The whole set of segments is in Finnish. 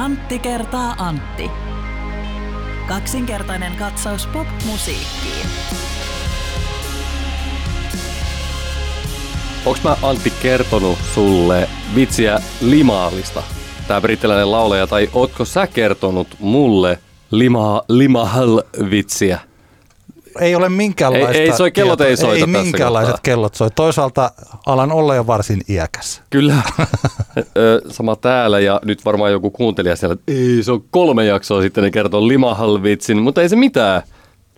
Antti kertaa Antti. Kaksinkertainen katsaus pop-musiikkiin. Onks mä Antti kertonut sulle vitsiä Limaalista? Tää brittiläinen laulaja, tai ootko sä kertonut mulle lima, limahal vitsiä? Ei ole minkäänlaista Ei- ei soi, kellot ei soita Ei minkäänlaiset kohtaa. kellot soi. Toisaalta alan olla jo varsin iäkäs. Kyllä. Sama täällä ja nyt varmaan joku kuuntelija siellä, että ei se on kolme jaksoa sitten ne kertoo limahal vitsin, mutta ei se mitään.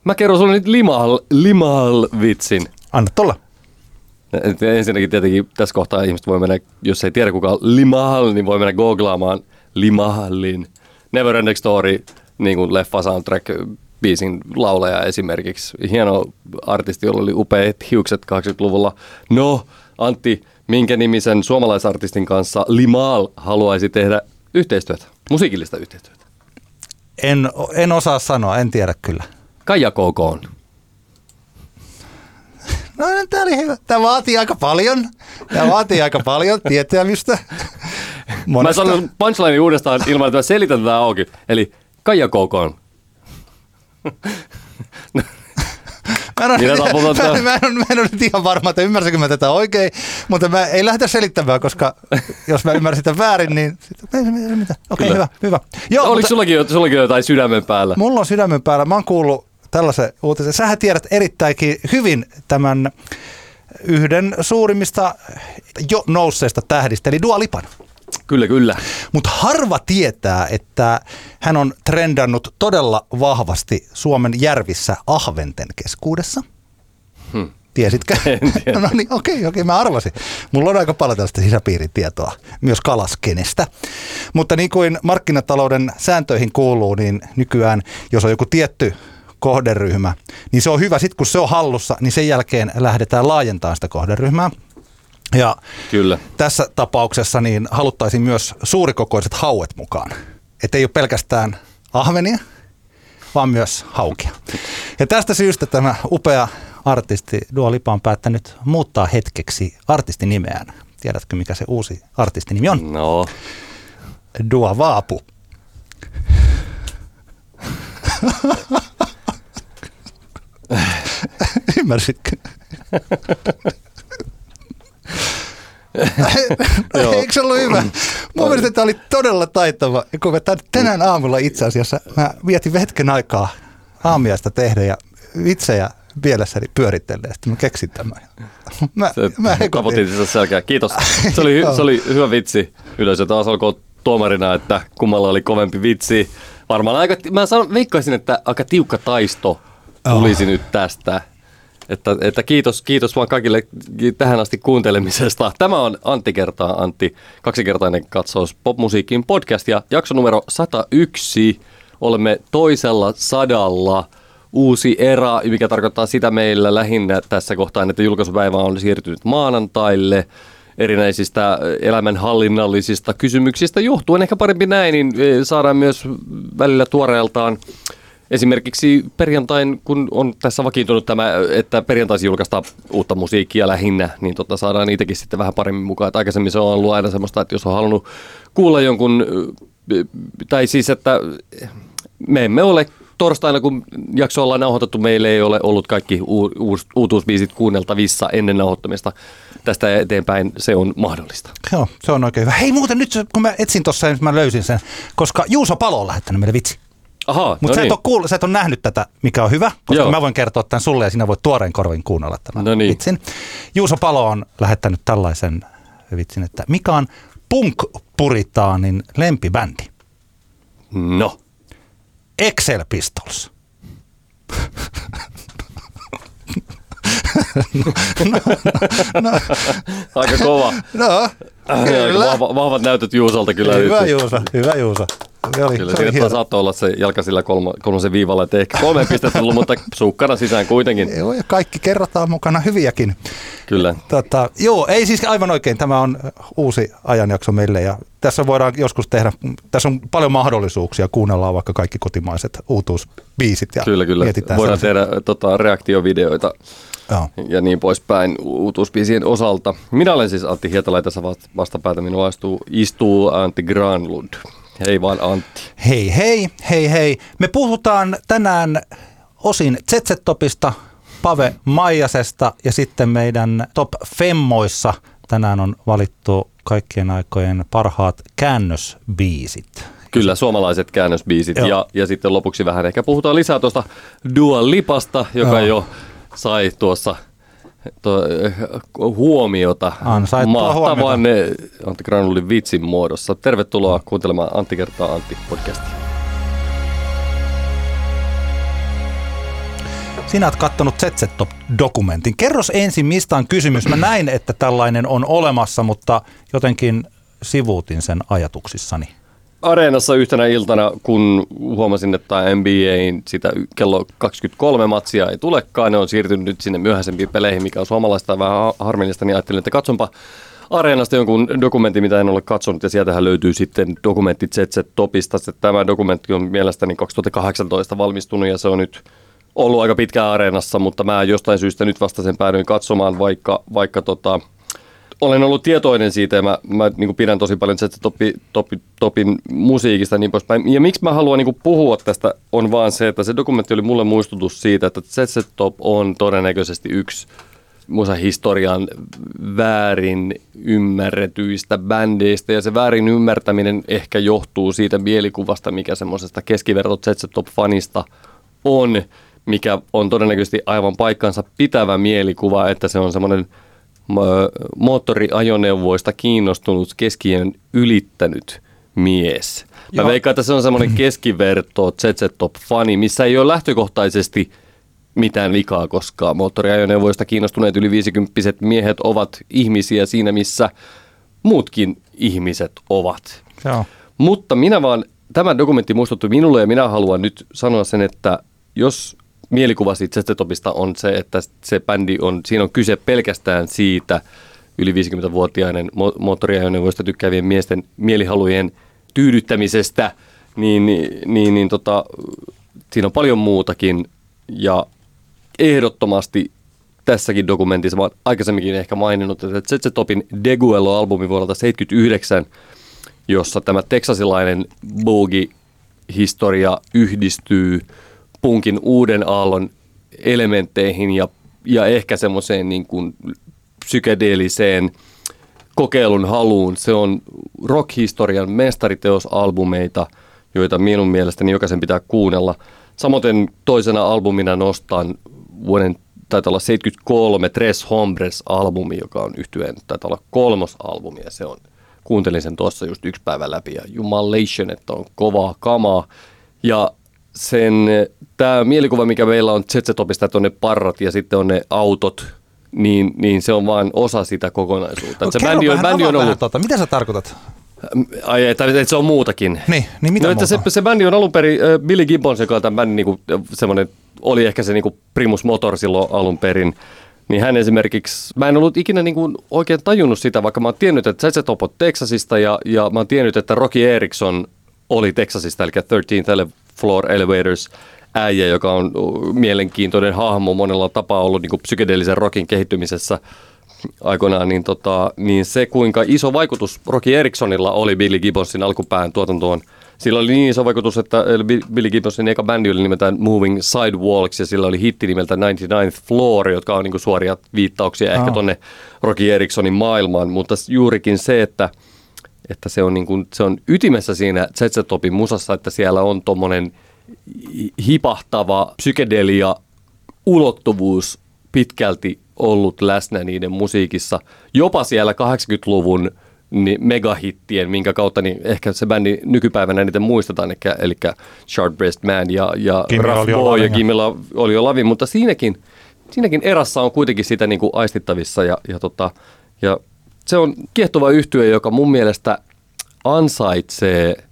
Mä kerron sulle nyt limahal, limahal vitsin. Anna tulla. Ensinnäkin tietenkin tässä kohtaa ihmiset voi mennä, jos ei tiedä kuka on Limahal, niin voi mennä googlaamaan Limahalin Never Ending Story, niin kuin leffa soundtrack biisin laulaja esimerkiksi. Hieno artisti, jolla oli upeat hiukset 80-luvulla. No, Antti, minkä nimisen suomalaisartistin kanssa Limal haluaisi tehdä yhteistyötä, musiikillista yhteistyötä? En, en osaa sanoa, en tiedä kyllä. Kaija KK on. No tämä oli hyvä. Tämä vaatii aika paljon. Tämä vaatii aika paljon tietämystä. Mä Monesta. sanon punchline uudestaan ilman, että mä selitän tätä auki. Eli Kaija KK on. Mä en, ole, Mitä taputat mä, täällä? mä, en, mä en ole nyt ihan varma, että ymmärsinkö mä tätä oikein, mutta mä ei lähdetä selittämään, koska jos mä ymmärsin sitä väärin, niin ei, ei mitään. Okei, Kyllä. hyvä, hyvä. Joo, Oliko mutta sullakin, sullakin jotain sydämen päällä? mulla on sydämen päällä. Mä oon kuullut tällaisen uutisen. Sähän tiedät erittäinkin hyvin tämän yhden suurimmista jo nousseista tähdistä, eli Dua Lipan. Kyllä, kyllä. Mutta harva tietää, että hän on trendannut todella vahvasti Suomen järvissä ahventen keskuudessa. Hmm. Tiesitkö? No niin, okei, okei, mä arvasin. Mulla on aika paljon tällaista sisäpiiritietoa myös kalaskenestä. Mutta niin kuin markkinatalouden sääntöihin kuuluu, niin nykyään, jos on joku tietty kohderyhmä, niin se on hyvä. Sitten kun se on hallussa, niin sen jälkeen lähdetään laajentamaan sitä kohderyhmää. Ja Kyllä. tässä tapauksessa niin haluttaisiin myös suurikokoiset hauet mukaan. Että ei ole pelkästään ahvenia, vaan myös haukia. Ja tästä syystä tämä upea artisti Dua Lipa on päättänyt muuttaa hetkeksi artistinimeään. Tiedätkö, mikä se uusi artistinimi on? No, Dua Vaapu. Ymmärsitkö? Eikö se ollut hyvä? Mun mielestä tämä oli todella taitava. Kun tänään aamulla itse asiassa, mä vietin hetken aikaa aamiaista tehdä ja vitsejä mielessäni pyöritellen, ja sitten mä keksin tämän. Mä, se mä taputin sitä selkää. Kiitos. Se oli, se oli hyvä vitsi. Yleisö taas alkoi tuomarina, että kummalla oli kovempi vitsi. Varmaan aika, mä sanon, veikkaisin, että aika tiukka taisto tulisi nyt tästä. Että, että kiitos, kiitos vaan kaikille tähän asti kuuntelemisesta. Tämä on Antti kertaa Antti, kaksikertainen katsaus popmusiikin podcast ja jakso numero 101. Olemme toisella sadalla uusi era, mikä tarkoittaa sitä meillä lähinnä tässä kohtaa, että julkaisupäivä on siirtynyt maanantaille erinäisistä elämänhallinnallisista kysymyksistä johtuen. Ehkä parempi näin, niin eh, saadaan myös välillä tuoreeltaan Esimerkiksi perjantain, kun on tässä vakiintunut tämä, että perjantaisin julkaistaan uutta musiikkia lähinnä, niin tota saadaan niitäkin sitten vähän paremmin mukaan. Et aikaisemmin se on ollut aina semmoista, että jos on halunnut kuulla jonkun, tai siis, että me emme ole torstaina, kun jakso ollaan nauhoitettu, meille ei ole ollut kaikki uu, uus, uutuusbiisit kuunneltavissa ennen nauhoittamista. Tästä eteenpäin se on mahdollista. Joo, se on oikein hyvä. Hei muuten nyt, kun mä etsin tuossa, niin mä löysin sen, koska Juuso Palo on lähettänyt meille vitsi. Ahaa, Mutta no sä, niin. ole kuull- sä et ole nähnyt tätä, mikä on hyvä, koska Joo. mä voin kertoa tämän sulle ja sinä voit tuoreen korvin kuunnella tämän No niin. vitsin. Juuso Palo on lähettänyt tällaisen vitsin, että mikä on punk-puritaanin lempibändi? No. Excel Pistols. Aika kova. No, kyllä. Vahva, vahvat näytöt Juusolta kyllä. Hyvä nyt. Juuso, hyvä Juuso. Oli, Kyllä siinä saattoi olla se jalka sillä kolmo, kolmosen viivalla, että ehkä kolme pistettä tullut, mutta sukkana sisään kuitenkin. Joo, ja kaikki kerrotaan mukana hyviäkin. Kyllä. Tota, joo, ei siis aivan oikein. Tämä on uusi ajanjakso meille ja tässä voidaan joskus tehdä, tässä on paljon mahdollisuuksia. Kuunnellaan vaikka kaikki kotimaiset uutuusbiisit ja Kyllä, kyllä. mietitään Voidaan sellaisia- tehdä tota, reaktiovideoita Joo. ja niin poispäin uutuusbiisien osalta. Minä olen siis Antti Hietala ja tässä vast- vastapäätä minua istuu, istuu Antti Granlund. Hei vaan Antti. Hei hei, hei hei. Me puhutaan tänään osin ZZ-topista, Pave Maijasesta ja sitten meidän Top Femmoissa tänään on valittu kaikkien aikojen parhaat käännösbiisit. Kyllä, suomalaiset käännösbiisit. Joo. Ja, ja sitten lopuksi vähän ehkä puhutaan lisää tuosta Dua Lipasta, joka Joo. jo sai tuossa to, huomiota Ansaittua mahtavan eh, Antti Granulin vitsin muodossa. Tervetuloa kuuntelemaan Antti kertaa Antti podcastia. Sinä olet kattonut ZZ-dokumentin. Kerros ensin, mistä on kysymys. Mä näin, että tällainen on olemassa, mutta jotenkin sivuutin sen ajatuksissani. Areenassa yhtenä iltana, kun huomasin, että NBAin sitä kello 23 matsia ei tulekaan, ne on siirtynyt nyt sinne myöhäisempiin peleihin, mikä on suomalaista vähän ha- harmillista, niin ajattelin, että katsonpa Areenasta jonkun dokumentin, mitä en ole katsonut, ja sieltähän löytyy sitten dokumentti ZZ Topista. Tämä dokumentti on mielestäni 2018 valmistunut, ja se on nyt ollut aika pitkään Areenassa, mutta mä jostain syystä nyt vasta sen päädyin katsomaan, vaikka, vaikka tota, olen ollut tietoinen siitä ja mä, mä niin pidän tosi paljon ZZ Topi, Topi, Topin musiikista ja niin poispäin. Ja miksi mä haluan niin puhua tästä on vaan se, että se dokumentti oli mulle muistutus siitä, että ZZ Top on todennäköisesti yksi musahistorian väärin ymmärretyistä bändeistä ja se väärin ymmärtäminen ehkä johtuu siitä mielikuvasta, mikä semmoisesta keskiverto ZZ Top-fanista on, mikä on todennäköisesti aivan paikkansa pitävä mielikuva, että se on semmoinen mo- moottoriajoneuvoista kiinnostunut keskiön ylittänyt mies. Mä Joo. veikkaan, että se on semmoinen keskiverto ZZ Top-fani, missä ei ole lähtökohtaisesti mitään vikaa, koska moottoriajoneuvoista kiinnostuneet yli 50 miehet ovat ihmisiä siinä, missä muutkin ihmiset ovat. Joo. Mutta minä vaan, tämä dokumentti muistutti minulle ja minä haluan nyt sanoa sen, että jos mielikuva siitä ZZ-topista on se, että se bändi on, siinä on kyse pelkästään siitä yli 50-vuotiaiden mo- moottoriajoneuvoista tykkäävien miesten mielihalujen tyydyttämisestä, niin, niin, niin, tota, siinä on paljon muutakin. Ja ehdottomasti tässäkin dokumentissa, mä oon aikaisemminkin ehkä maininnut, että ZZ Topin Deguelo-albumi vuodelta 79, jossa tämä teksasilainen boogie-historia yhdistyy punkin uuden aallon elementteihin ja, ja ehkä semmoiseen niin kuin psykedeelliseen kokeilun haluun. Se on rock-historian mestariteosalbumeita, joita minun mielestäni jokaisen pitää kuunnella. Samoin toisena albumina nostan vuoden taitaa olla 73 Tres Hombres-albumi, joka on yhtyeen, taitaa olla kolmos albumi ja se on, kuuntelin sen tuossa just yksi päivä läpi ja jumalation, että on kovaa kamaa. Ja sen, tämä mielikuva, mikä meillä on ZZ-topista, että on ne parrat ja sitten on ne autot, niin, niin se on vain osa sitä kokonaisuutta. No, se bändi on, bändi on ollut, Tota. Mitä sä tarkoitat? ai, että, että se on muutakin. Niin, niin mitä no, että se, muuta? se bändi on alun perin, äh, Billy Gibbons, joka on tämän bändin niinku, semmoinen, oli ehkä se niinku primus motor silloin alun perin, niin hän esimerkiksi, mä en ollut ikinä niinku oikein tajunnut sitä, vaikka mä oon tiennyt, että Top on Texasista ja, ja mä oon tiennyt, että Rocky Erickson oli Texasista, eli 13th Floor Elevators äijä, joka on mielenkiintoinen hahmo monella tapaa ollut niinku psykedeellisen rockin kehittymisessä aikoinaan, niin, tota, niin se kuinka iso vaikutus Rocky Ericksonilla oli Billy Gibbonsin alkupään tuotantoon. Sillä oli niin iso vaikutus, että Billy Gibbonsin eka bändi oli nimeltään Moving Sidewalks ja sillä oli hitti nimeltä 99th Floor, jotka on niin suoria viittauksia ehkä Aa. tonne Rocky Ericksonin maailmaan, mutta juurikin se, että että se on, niin kuin, se on ytimessä siinä ZZ Topin musassa, että siellä on tuommoinen hipahtava psykedelia ulottuvuus pitkälti ollut läsnä niiden musiikissa. Jopa siellä 80-luvun niin megahittien, minkä kautta niin ehkä se bändi nykypäivänä niitä muistetaan, eli, eli Sharp Breast Man ja, ja Rough jo Boy ja Kimmilla oli jo lavi, mutta siinäkin, siinäkin erässä on kuitenkin sitä niin kuin aistittavissa ja, ja, tota, ja se on kiehtova yhtye, joka mun mielestä ansaitsee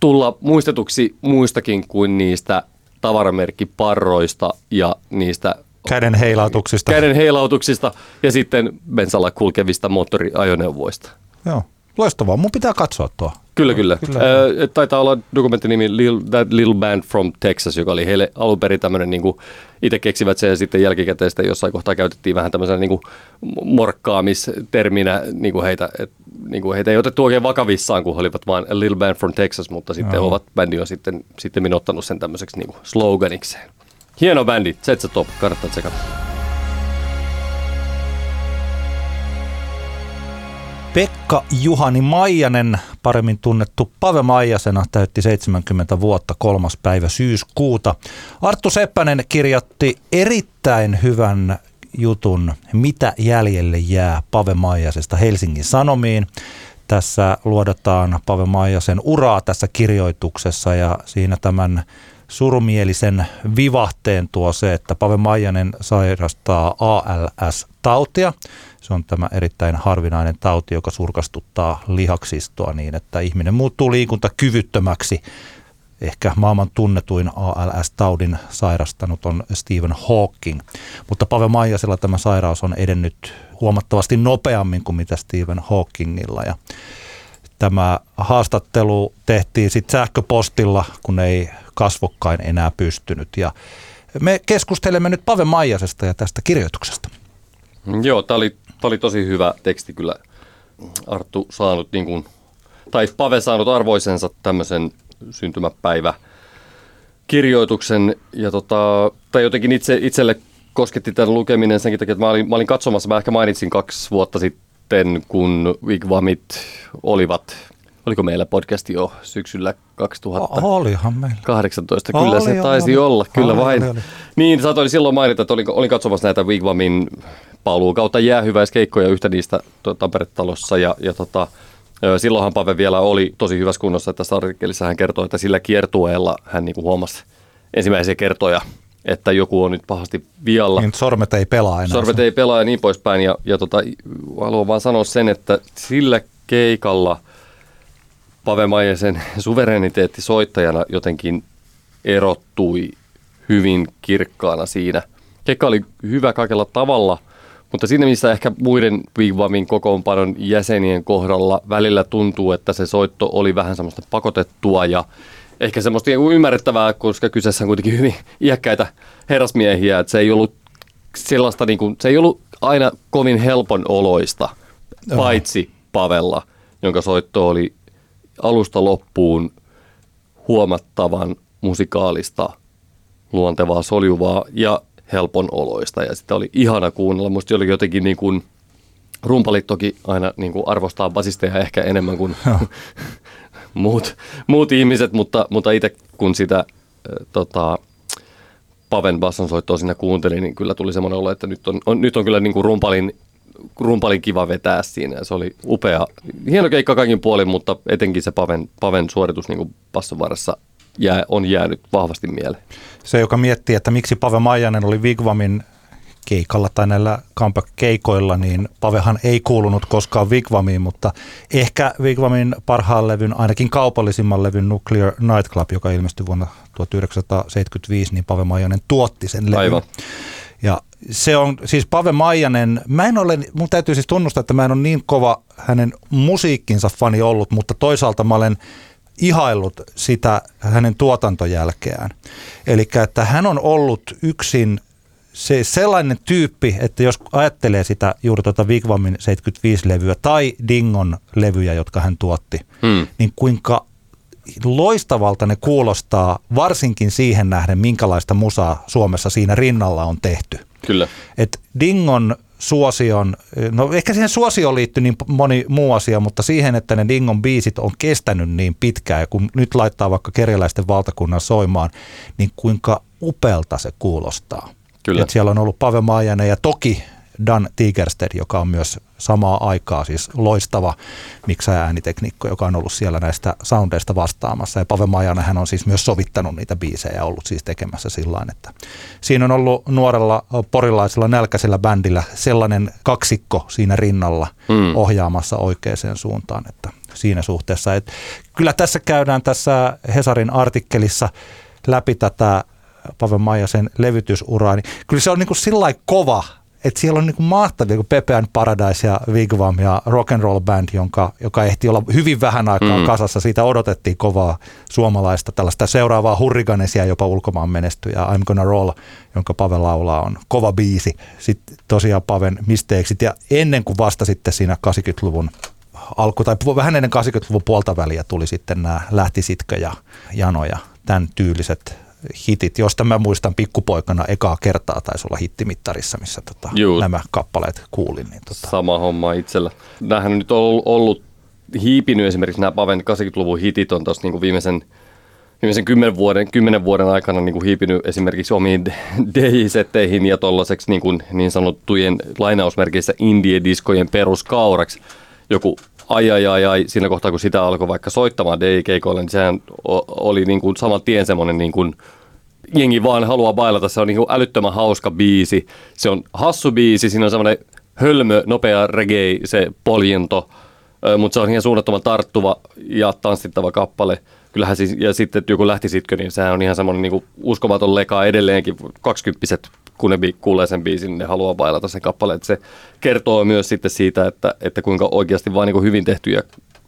tulla muistetuksi muistakin kuin niistä tavaramerkkiparroista ja niistä Käden heilautuksista. käden heilautuksista ja sitten bensalla kulkevista moottoriajoneuvoista. Joo. Loistavaa. Mun pitää katsoa tuo. Kyllä, kyllä. Kyllä. Ö, taitaa olla dokumenttinimi Lil, That Little Band from Texas, joka oli heille alun perin tämmöinen, niin itse keksivät sen ja sitten jälkikäteen sitä jossain kohtaa käytettiin vähän tämmöisenä niin kuin morkkaamisterminä niin kuin heitä, et, niin kuin heitä ei otettu oikein vakavissaan, kun he olivat vain A Little Band from Texas, mutta sitten Joo. ovat bändi on sitten, sitten ottanut sen tämmöiseksi niin kuin sloganikseen. Hieno bändi, Zetsä Top, kannattaa tsekata. Pekka Juhani Maijanen, paremmin tunnettu Pave Maijasena, täytti 70 vuotta kolmas päivä syyskuuta. Arttu Seppänen kirjoitti erittäin hyvän jutun Mitä jäljelle jää Pave Maijasesta Helsingin Sanomiin. Tässä luodataan Pave Maijasen uraa tässä kirjoituksessa ja siinä tämän surumielisen vivahteen tuo se, että Pave Maijanen sairastaa ALS-tautia. Se on tämä erittäin harvinainen tauti, joka surkastuttaa lihaksistoa niin, että ihminen muuttuu liikuntakyvyttömäksi. Ehkä maailman tunnetuin ALS-taudin sairastanut on Stephen Hawking, mutta Pave Maijasella tämä sairaus on edennyt huomattavasti nopeammin kuin mitä Stephen Hawkingilla. Ja tämä haastattelu tehtiin sitten sähköpostilla, kun ei kasvokkain enää pystynyt. Ja me keskustelemme nyt Pave Maijasesta ja tästä kirjoituksesta. Joo, tämä oli, tää oli tosi hyvä teksti kyllä. Arttu saanut, niin kuin, tai Pave saanut arvoisensa tämmöisen syntymäpäivä kirjoituksen. Ja tota, tai jotenkin itse, itselle kosketti tämän lukeminen senkin takia, että mä olin, mä olin katsomassa, mä ehkä mainitsin kaksi vuotta sitten, kun Wigwamit olivat, oliko meillä podcasti jo syksyllä 2000? Olihan meillä. 18, kyllä Oli, se taisi oli. olla, kyllä Oli, vain. oli, oli. Niin, saatoin silloin mainita, että olin, olin katsomassa näitä Wigwamin paluu kautta jäähyväiskeikkoja yhtä niistä Tampere-talossa ja, ja tota, silloinhan Pave vielä oli tosi hyvässä kunnossa. Tässä artikkelissa hän kertoi, että sillä kiertueella hän niin huomasi ensimmäisiä kertoja, että joku on nyt pahasti vialla. Niin sormet ei pelaa enää. Sormet ei pelaa ja niin poispäin. Ja, ja tota, haluan vaan sanoa sen, että sillä keikalla Pave Maijasen suvereniteetti soittajana jotenkin erottui hyvin kirkkaana siinä. Keikka oli hyvä kaikella tavalla, mutta siinä missä ehkä muiden Wigwamin kokoonpanon jäsenien kohdalla välillä tuntuu, että se soitto oli vähän semmoista pakotettua ja ehkä semmoista ymmärrettävää, koska kyseessä on kuitenkin hyvin iäkkäitä herrasmiehiä, että se ei ollut sellaista, niin kuin, se ei ollut aina kovin helpon oloista, paitsi Pavella, jonka soitto oli alusta loppuun huomattavan musikaalista, luontevaa, soljuvaa ja helpon oloista. Ja sitä oli ihana kuunnella. Musta oli jotenkin niin kuin, rumpalit toki aina niin kuin arvostaa basisteja ehkä enemmän kuin muut, muut ihmiset, mutta, mutta itse kun sitä äh, tota, Paven bassonsoittoa siinä kuuntelin, niin kyllä tuli semmoinen olo, että nyt on, on, nyt on kyllä niin kuin rumpalin, rumpalin kiva vetää siinä. Ja se oli upea, hieno keikka kaikin puolin, mutta etenkin se Paven, Paven suoritus niin kuin basson varressa jää, on jäänyt vahvasti mieleen. Se, joka miettii, että miksi Pave Maijanen oli Vigvamin keikalla tai näillä comeback-keikoilla, niin Pavehan ei kuulunut koskaan Vigvamiin, mutta ehkä Vigvamin parhaan levyn, ainakin kaupallisimman levyn Nuclear Nightclub, joka ilmestyi vuonna 1975, niin Pave Maijanen tuotti sen levyn. Aivan. Ja se on siis Pave Maijanen, mä en ole, mun täytyy siis tunnustaa, että mä en ole niin kova hänen musiikkinsa fani ollut, mutta toisaalta mä olen ihaillut sitä hänen tuotantojälkeään. Eli että hän on ollut yksin se sellainen tyyppi, että jos ajattelee sitä juuri tuota Wigwamin 75-levyä tai Dingon levyjä, jotka hän tuotti, Hmm. niin kuinka loistavalta ne kuulostaa, varsinkin siihen nähden, minkälaista musaa Suomessa siinä rinnalla on tehty. Kyllä. Et Dingon suosion, no ehkä siihen suosioon liittyy niin moni muu asia, mutta siihen, että ne Dingon biisit on kestänyt niin pitkään ja kun nyt laittaa vaikka kerjäläisten valtakunnan soimaan, niin kuinka upelta se kuulostaa. Kyllä. Et siellä on ollut Pave Maijanen ja toki Dan Tigersted, joka on myös samaa aikaa siis loistava miksaaja äänitekniikko, joka on ollut siellä näistä soundeista vastaamassa. Ja Pave Maijanen hän on siis myös sovittanut niitä biisejä ja ollut siis tekemässä sillä että siinä on ollut nuorella porilaisella nälkäisellä bändillä sellainen kaksikko siinä rinnalla Mm. ohjaamassa oikeaan suuntaan, että siinä suhteessa. Et kyllä tässä käydään tässä Hesarin artikkelissa läpi tätä Pave Maijasen levytysuraa, niin kyllä se on niin kuin sillä kova, että siellä on niin kuin mahtavia kuin Pepe and Paradise ja Wigwam ja Rock and Roll Band, jonka, joka ehti olla hyvin vähän aikaa Mm. kasassa. Siitä odotettiin kovaa suomalaista, tällaista seuraavaa hurriganesia jopa ulkomaan menestyjää. I'm Gonna Roll, jonka Pave laulaa, on kova biisi. Sitten tosiaan Paven misteeksit ja ennen kuin vasta sitten siinä 80-luvun alku, tai vähän ennen 80-luvun puolta väliä tuli sitten nämä Lähtisitkö ja Jano ja tämän tyyliset hitit, josta mä muistan pikkupoikana ekaa kertaa taisi olla hittimittarissa, missä tota, nämä kappaleet kuulin. Niin tota. Sama homma itsellä. Nämähän on nyt ollut hiipinyt esimerkiksi nämä Paven 80-luvun hitit on tuossa niin viimeisen viimeisen kymmenen vuoden, kymmenen vuoden aikana niin kuin hiipinyt esimerkiksi omiin DJ-setteihin ja tuollaiseksi niin, kuin niin sanottujen lainausmerkeissä indie-diskojen peruskaureksi. Joku ai ai ai ai siinä kohtaa, kun sitä alkoi vaikka soittamaan DJ-keikoille, niin sehän oli niin kuin saman tien semmoinen niin kuin jengi vaan haluaa bailata. Se on niin kuin älyttömän hauska biisi. Se on hassu biisi, siinä on semmoinen hölmö, nopea reggae, se poljento, mutta se on ihan suunnattoman tarttuva ja tanssittava kappale – kyllähän siis, ja sitten joku lähtisitkö, niin sehän on ihan semmoinen niin uskomaton leka edelleenkin. Kaksikymppiset, kun ne kuulee sen biisin, niin ne haluaa bailata sen kappaleen. Että se kertoo myös sitten siitä, että, että kuinka oikeasti vaan niin hyvin tehtyjä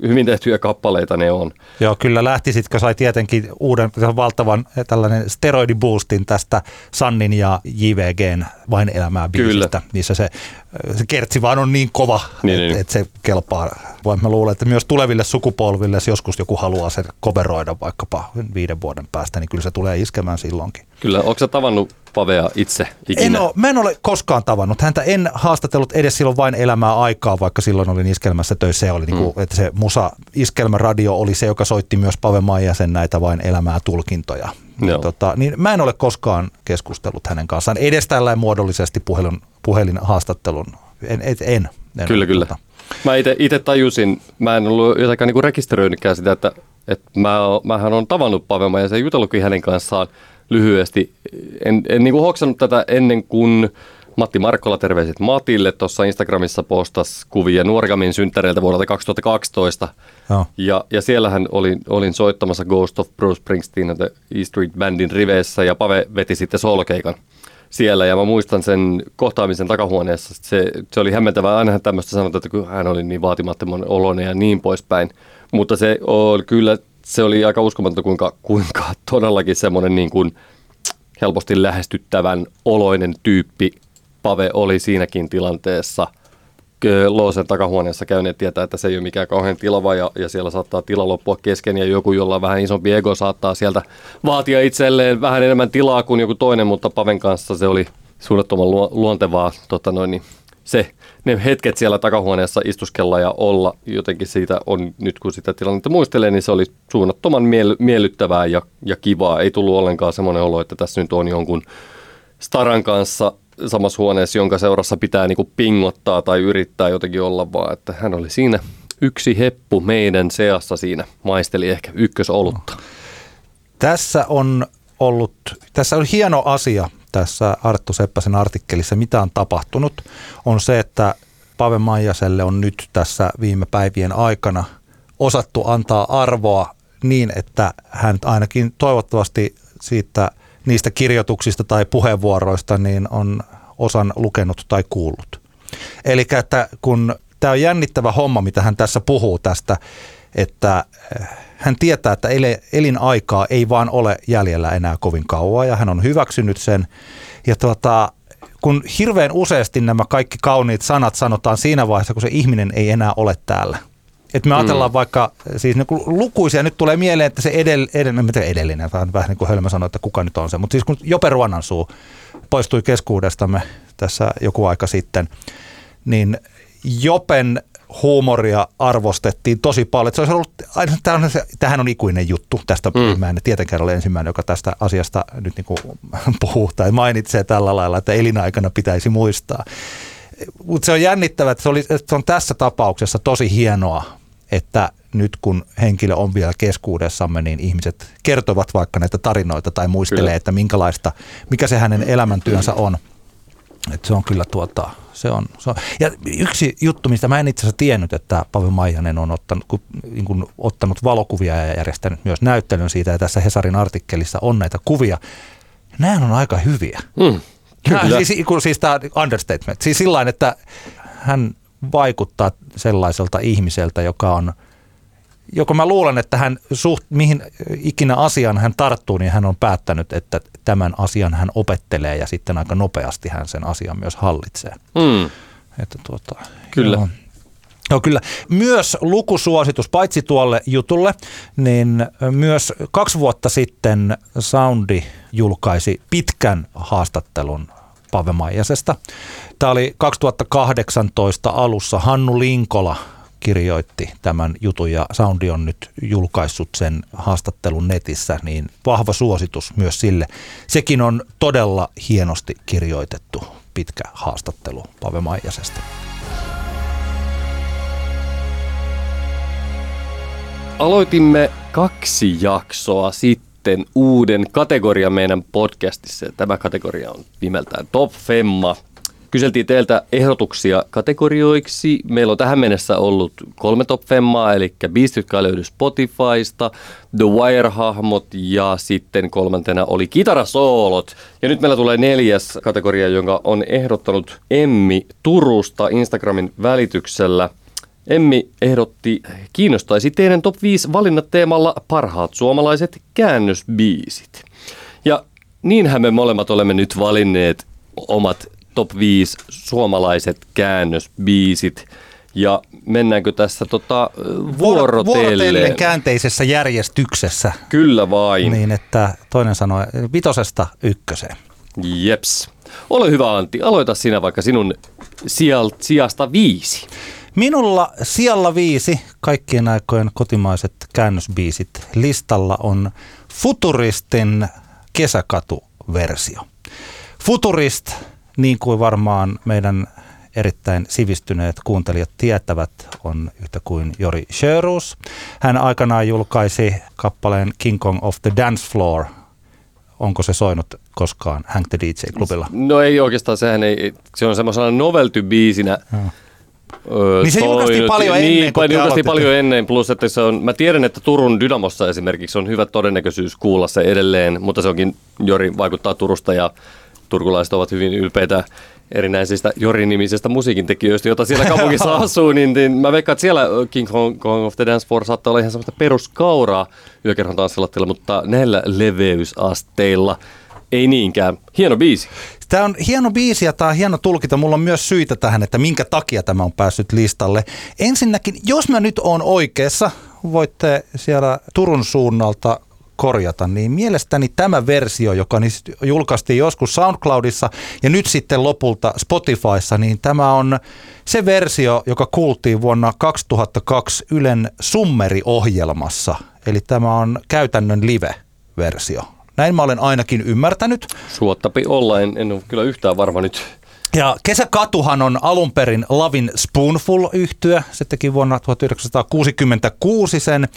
hyvin tehtyjä kappaleita ne on. Joo, kyllä lähtisitkö sai tietenkin uuden valtavan eh, tällainen steroidiboostin tästä Sannin ja JVGn Vain elämää biisistä, kyllä. missä se, eh, se kertsi vaan on niin kova, niin, että niin. et se kelpaa. Voin mä luulen, että myös tuleville sukupolville, jos joskus joku haluaa sen coveroida vaikkapa viiden vuoden päästä, niin kyllä se tulee iskemään silloinkin. Kyllä, onko sä tavannut Pavea itse ikinä? En ole, mä en ole koskaan tavannut. Häntä en haastatellut edes silloin vain elämää aikaa, vaikka silloin olin iskelmässä töissä ja oli niinku, mm. niinku, että se musa iskelmäradio oli se, joka soitti myös Pave Maijasen näitä vain elämää tulkintoja. Niin, tota, niin mä en ole koskaan keskustellut hänen kanssaan, edes tällä muodollisesti puhelin, puhelinhaastattelun. En, en, en, en kyllä, kyllä. Tota. Mä itse tajusin, mä en ollut jotenkaan niinku rekisteröinytkään sitä, että, että mä, mähän on tavannut Pave Maijasen ja jutellutkin hänen kanssaan – lyhyesti. En, en niin kuin hoksannut tätä ennen kuin Matti Markkola, terveiset Matille, tuossa Instagramissa postas kuvia Nuorgamin synttäreiltä vuodelta 2012. Oh. Ja, ja siellähän olin, olin soittamassa Ghost of Bruce Springsteen The E Street Bandin riveissä ja Pave veti sitten solkeikan siellä ja mä muistan sen kohtaamisen takahuoneessa. Se, se oli hämmentävää. Aina tämmöistä sanotaan, että hän oli niin vaatimattoman oloinen ja niin poispäin. Mutta se oli kyllä se oli aika uskomatonta, kuinka, kuinka todellakin semmoinen niin kuin helposti lähestyttävän oloinen tyyppi Pave oli siinäkin tilanteessa. Loosen takahuoneessa käyneet tietää, että se ei ole mikään kauhean tilava ja, ja siellä saattaa tila loppua kesken ja joku, jolla on vähän isompi ego, saattaa sieltä vaatia itselleen vähän enemmän tilaa kuin joku toinen, mutta Paven kanssa se oli suunnattoman luontevaa tota noin, niin se, ne hetket siellä takahuoneessa istuskella ja olla, jotenkin siitä on, nyt kun sitä tilannetta muistelee, niin se oli suunnattoman miel- miellyttävää ja, ja kivaa. Ei tullut ollenkaan semmoinen olo, että tässä nyt on jonkun staran kanssa samassa huoneessa, jonka seurassa pitää niin pingottaa tai yrittää jotenkin olla, vaan että hän oli siinä yksi heppu meidän seassa siinä, maisteli ehkä ykkösolutta. Tässä on ollut, tässä on hieno asia tässä Arttu Seppäsen artikkelissa, mitä on tapahtunut, on se, että Pave Maijaselle on nyt tässä viime päivien aikana osattu antaa arvoa niin, että hän ainakin toivottavasti siitä niistä kirjoituksista tai puheenvuoroista niin on osan lukenut tai kuullut. Eli että kun tämä on jännittävä homma, mitä hän tässä puhuu tästä, että hän tietää, että elinaikaa ei vaan ole jäljellä enää kovin kauan ja hän on hyväksynyt sen. Ja tuota, kun hirveän useasti nämä kaikki kauniit sanat sanotaan siinä vaiheessa, kun se ihminen ei enää ole täällä. Että me ajatellaan mm. vaikka, siis niin lukuisia, nyt tulee mieleen, että se edell, edell, edellinen, vähän, vähän niin kuin Hölmö sanoi, että kuka nyt on se, mutta siis kun Jope Ruonansuu poistui keskuudestamme tässä joku aika sitten, niin Jopen huumoria arvostettiin tosi paljon. Se olisi ollut, tämähän, tämähän on ikuinen juttu. Tästä mm. mä en tietenkään ole ensimmäinen, joka tästä asiasta nyt niin kuin puhuu tai mainitsee tällä lailla, että elinaikana pitäisi muistaa. Mutta se on jännittävää, että se, oli, että se on tässä tapauksessa tosi hienoa, että nyt kun henkilö on vielä keskuudessamme, niin ihmiset kertovat vaikka näitä tarinoita tai muistelee, kyllä. että minkälaista, mikä se hänen elämäntyönsä on. Että se on kyllä tuota, se on, se on. Ja yksi juttu, mistä mä en itse asiassa tiennyt, että Pave Maijanen on ottanut, kun, niin kuin, ottanut valokuvia ja järjestänyt myös näyttelyn siitä, ja tässä Hesarin artikkelissa on näitä kuvia. Nämä on aika hyviä. Mm, kyllä. Nämä, siis, siis tämä understatement. Siis sillä että hän vaikuttaa sellaiselta ihmiseltä, joka on – joko mä luulen, että hän suht, mihin ikinä asian hän tarttuu, niin hän on päättänyt, että tämän asian hän opettelee ja sitten aika nopeasti hän sen asian myös hallitsee. Mm. Että tuota, Kyllä. Joo. No kyllä, myös lukusuositus, paitsi tuolle jutulle, niin myös kaksi vuotta sitten Soundi julkaisi pitkän haastattelun Pave Maijasesta. Tämä oli 2018 alussa Hannu Linkola kirjoitti tämän jutun ja Soundi on nyt julkaissut sen haastattelun netissä, niin vahva suositus myös sille. Sekin on todella hienosti kirjoitettu pitkä haastattelu Pave Maijasesta. Aloitimme kaksi jaksoa sitten uuden kategorian meidän podcastissa. Tämä kategoria on nimeltään Top Femma. Kyseltiin teiltä ehdotuksia kategorioiksi. Meillä on tähän mennessä ollut kolme Top Femmaa, eli biisit, jotka löydy Spotifysta, The Wire-hahmot ja sitten kolmantena oli kitarasoolot. Ja nyt meillä tulee neljäs kategoria, jonka on ehdottanut Emmi Turusta Instagramin välityksellä – Emmi ehdotti, kiinnostaisi teidän top 5 valinnat teemalla parhaat suomalaiset käännösbiisit. Ja niinhän me molemmat olemme nyt valinneet omat top 5 suomalaiset käännösbiisit. Ja mennäänkö tässä tota, vuorotellen? Vuorotellen käänteisessä järjestyksessä. Kyllä vain. Niin, että toinen sanoi vitosesta ykköseen. Jeps. Ole hyvä Antti, aloita sinä vaikka sinun sijasta viisi. Minulla sijalla viisi kaikkien aikojen kotimaiset käännösbiisit listalla on Futuristin kesäkatu-versio. Futurist, niin kuin varmaan meidän erittäin sivistyneet kuuntelijat tietävät, on yhtä kuin Jori Sherus. Hän aikanaan julkaisi kappaleen King Kong of the Dance Floor. Onko se soinut koskaan Hank the DJ-klubilla? No ei oikeastaan, sehän ei, se on semmoisena novelty-biisinä. Hmm Öö, niin se julkaistiin paljon ennen niin, kuin julkaistiin paljon ennen, plus että se on, mä tiedän, että Turun Dynamossa esimerkiksi on hyvä todennäköisyys kuulla se edelleen, mutta se onkin, Jori vaikuttaa Turusta ja turkulaiset ovat hyvin ylpeitä erinäisistä Jori-nimisestä musiikintekijöistä, joita siellä kaupungissa asuu, niin, niin mä veikkaan, että siellä King Kong of the Dance Floor saattaa olla ihan sellaista peruskauraa yökerhon tanssilattialla, mutta näillä leveysasteilla ei niinkään. Hieno biisi. Tämä on hieno biisi ja tämä on hieno tulkita. Mulla on myös syitä tähän, että minkä takia tämä on päässyt listalle. Ensinnäkin, jos mä nyt oon oikeassa, voitte siellä Turun suunnalta korjata, niin mielestäni tämä versio, joka julkaistiin joskus SoundCloudissa ja nyt sitten lopulta Spotifyssa, niin tämä on se versio, joka kuultiin vuonna 2002 Ylen Summeri-ohjelmassa. Eli tämä on käytännön live-versio. Näin mä olen ainakin ymmärtänyt. Suottapi olla, en, en ole kyllä yhtään varma nyt. Ja Kesäkatuhan on alun perin Lavin Spoonful yhtyö. Se teki vuonna 1966 sen.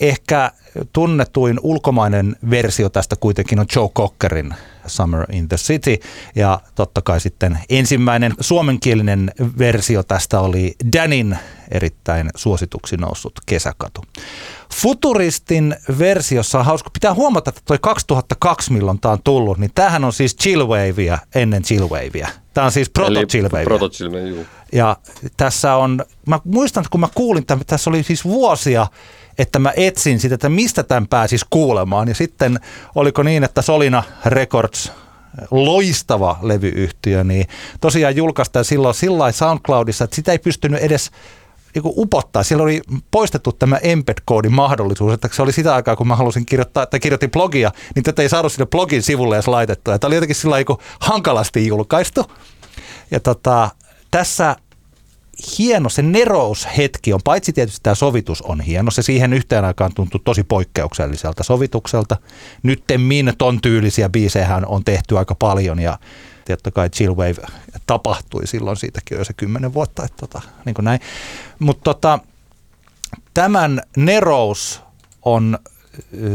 Ehkä tunnetuin ulkomainen versio tästä kuitenkin on Joe Cockerin Summer in the City. Ja totta kai sitten ensimmäinen suomenkielinen versio tästä oli Danin erittäin suosituksi noussut Kesäkatu. Futuristin versiossa on hauska. Pitää huomata, että toi 2002, milloin tämä on tullut, niin tämähän on siis chillwavea ennen chillwavea. Tämä on siis proto chillwavea. Proto chillwavea, Ja tässä on, mä muistan, että kun mä kuulin tämän, tässä oli siis vuosia, että mä etsin sitä, että mistä tämän pääsis kuulemaan. Ja sitten oliko niin, että Solina Records loistava levyyhtiö, niin tosiaan julkaistaan silloin sillä SoundCloudissa, että sitä ei pystynyt edes niin upottaa. Siellä oli poistettu tämä embed-koodin mahdollisuus, että se oli sitä aikaa, kun mä halusin kirjoittaa, että kirjoitin blogia, niin tätä ei saanut sinne blogin sivulle edes laitettua. Tämä oli jotenkin sillä niin hankalasti julkaistu. Ja tota, tässä hieno, se neroushetki on, paitsi tietysti tämä sovitus on hieno, se siihen yhteen aikaan tuntuu tosi poikkeukselliselta sovitukselta. Nyttemmin ton tyylisiä biisejä on tehty aika paljon ja totta kai Chillwave tapahtui silloin, siitäkin jo se kymmenen vuotta, että tota, niin kuin näin. Mutta tota, tämän nerous on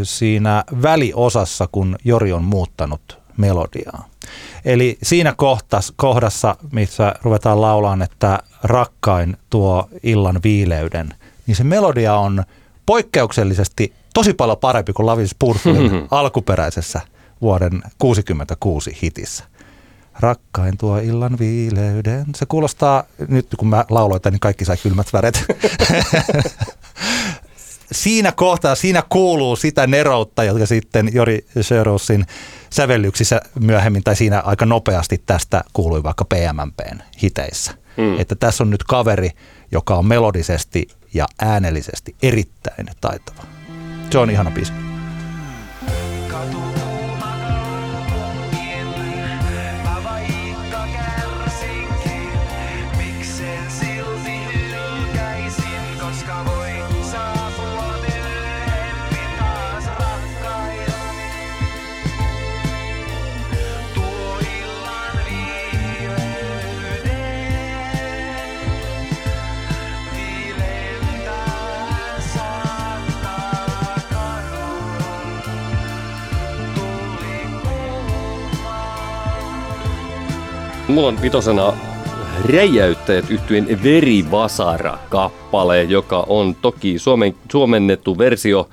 siinä väliosassa, kun Jori on muuttanut melodiaa. Eli siinä kohtas, kohdassa, missä ruvetaan laulaan, että rakkain tuo illan viileyden, niin se melodia on poikkeuksellisesti tosi paljon parempi kuin Lavis Purfulin alkuperäisessä vuoden 1966 hitissä. Rakkain tuo illan viileyden. Se kuulostaa, nyt kun mä lauloin niin kaikki sai kylmät väret. siinä kohtaa, siinä kuuluu sitä neroutta, jotka sitten Jori Sörossin sävellyksissä myöhemmin tai siinä aika nopeasti tästä kuului vaikka PMMPn hiteissä. Mm. Että tässä on nyt kaveri, joka on melodisesti ja äänellisesti erittäin taitava. Se on ihana biisi. Mulla on vitosena Räjäyttäjät yhtyen Verivasara-kappale, joka on toki suomen, suomennettu versio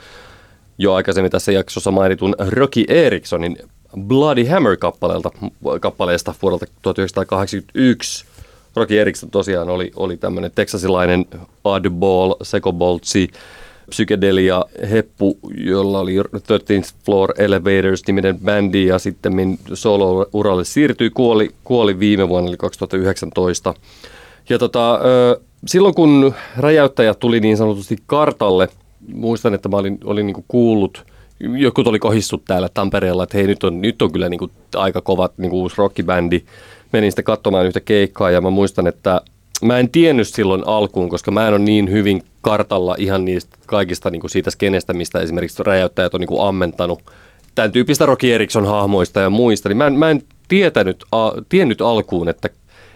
jo aikaisemmin tässä jaksossa mainitun Rocky Ericksonin Bloody Hammer-kappaleelta, kappaleesta vuodelta 1981. Rocky Erickson tosiaan oli, oli tämmöinen teksasilainen oddball, sekoboltsi, psykedelia heppu, jolla oli 13th Floor Elevators niminen bändi ja sitten solo-uralle siirtyi, kuoli, kuoli viime vuonna eli 2019. Ja tota, silloin kun räjäyttäjät tuli niin sanotusti kartalle, muistan, että mä olin, olin niin kuullut, joku oli kohissut täällä Tampereella, että hei nyt on, nyt on kyllä niin kuin aika kovat niin kuin uusi rockibändi. Menin sitten katsomaan yhtä keikkaa ja mä muistan, että mä en tiennyt silloin alkuun, koska mä en ole niin hyvin kartalla ihan niistä kaikista niin kuin siitä skenestä, mistä esimerkiksi räjäyttäjät on niin kuin ammentanut tämän tyyppistä Rocky Erickson hahmoista ja muista, niin mä en, mä en tietänyt, a, tiennyt alkuun, että,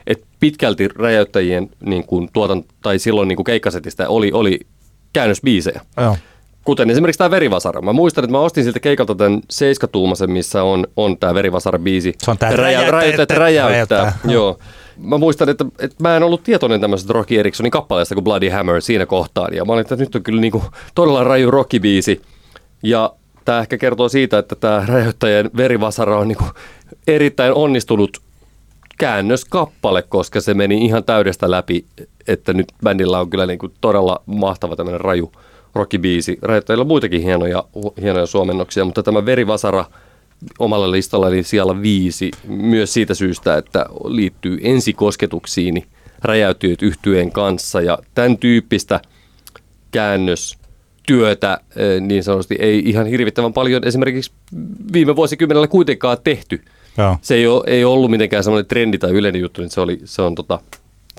että pitkälti räjäyttäjien niin kuin tuotan, tai silloin niin kuin keikkasetistä oli, oli käännösbiisejä. Joo. Kuten esimerkiksi tämä Verivasara. Mä muistan, että mä ostin siltä keikalta tämän seiskatuumasen, missä on, on tämä Verivasara-biisi. Se on tämä räjäyttää. räjäyttää, räjäyttää. räjäyttää. Joo mä muistan, että, että mä en ollut tietoinen tämmöisestä Rocky Ericksonin kappaleesta kuin Bloody Hammer siinä kohtaan. Ja mä olin, että nyt on kyllä niin kuin todella raju rockibiisi. Ja tämä ehkä kertoo siitä, että tämä räjäyttäjien verivasara on niin kuin erittäin onnistunut käännöskappale, koska se meni ihan täydestä läpi, että nyt bändillä on kyllä niin kuin todella mahtava tämmöinen raju rockibiisi. Räjäyttäjillä on muitakin hienoja, hienoja suomennoksia, mutta tämä verivasara – omalla listallani siellä viisi myös siitä syystä, että liittyy ensikosketuksiini räjäytyöt yhtyeen kanssa ja tämän tyyppistä käännöstyötä niin sanotusti ei ihan hirvittävän paljon esimerkiksi viime vuosikymmenellä kuitenkaan tehty. Joo. Se ei, ole, ei ollut mitenkään semmoinen trendi tai yleinen juttu, niin se, oli, se on tota,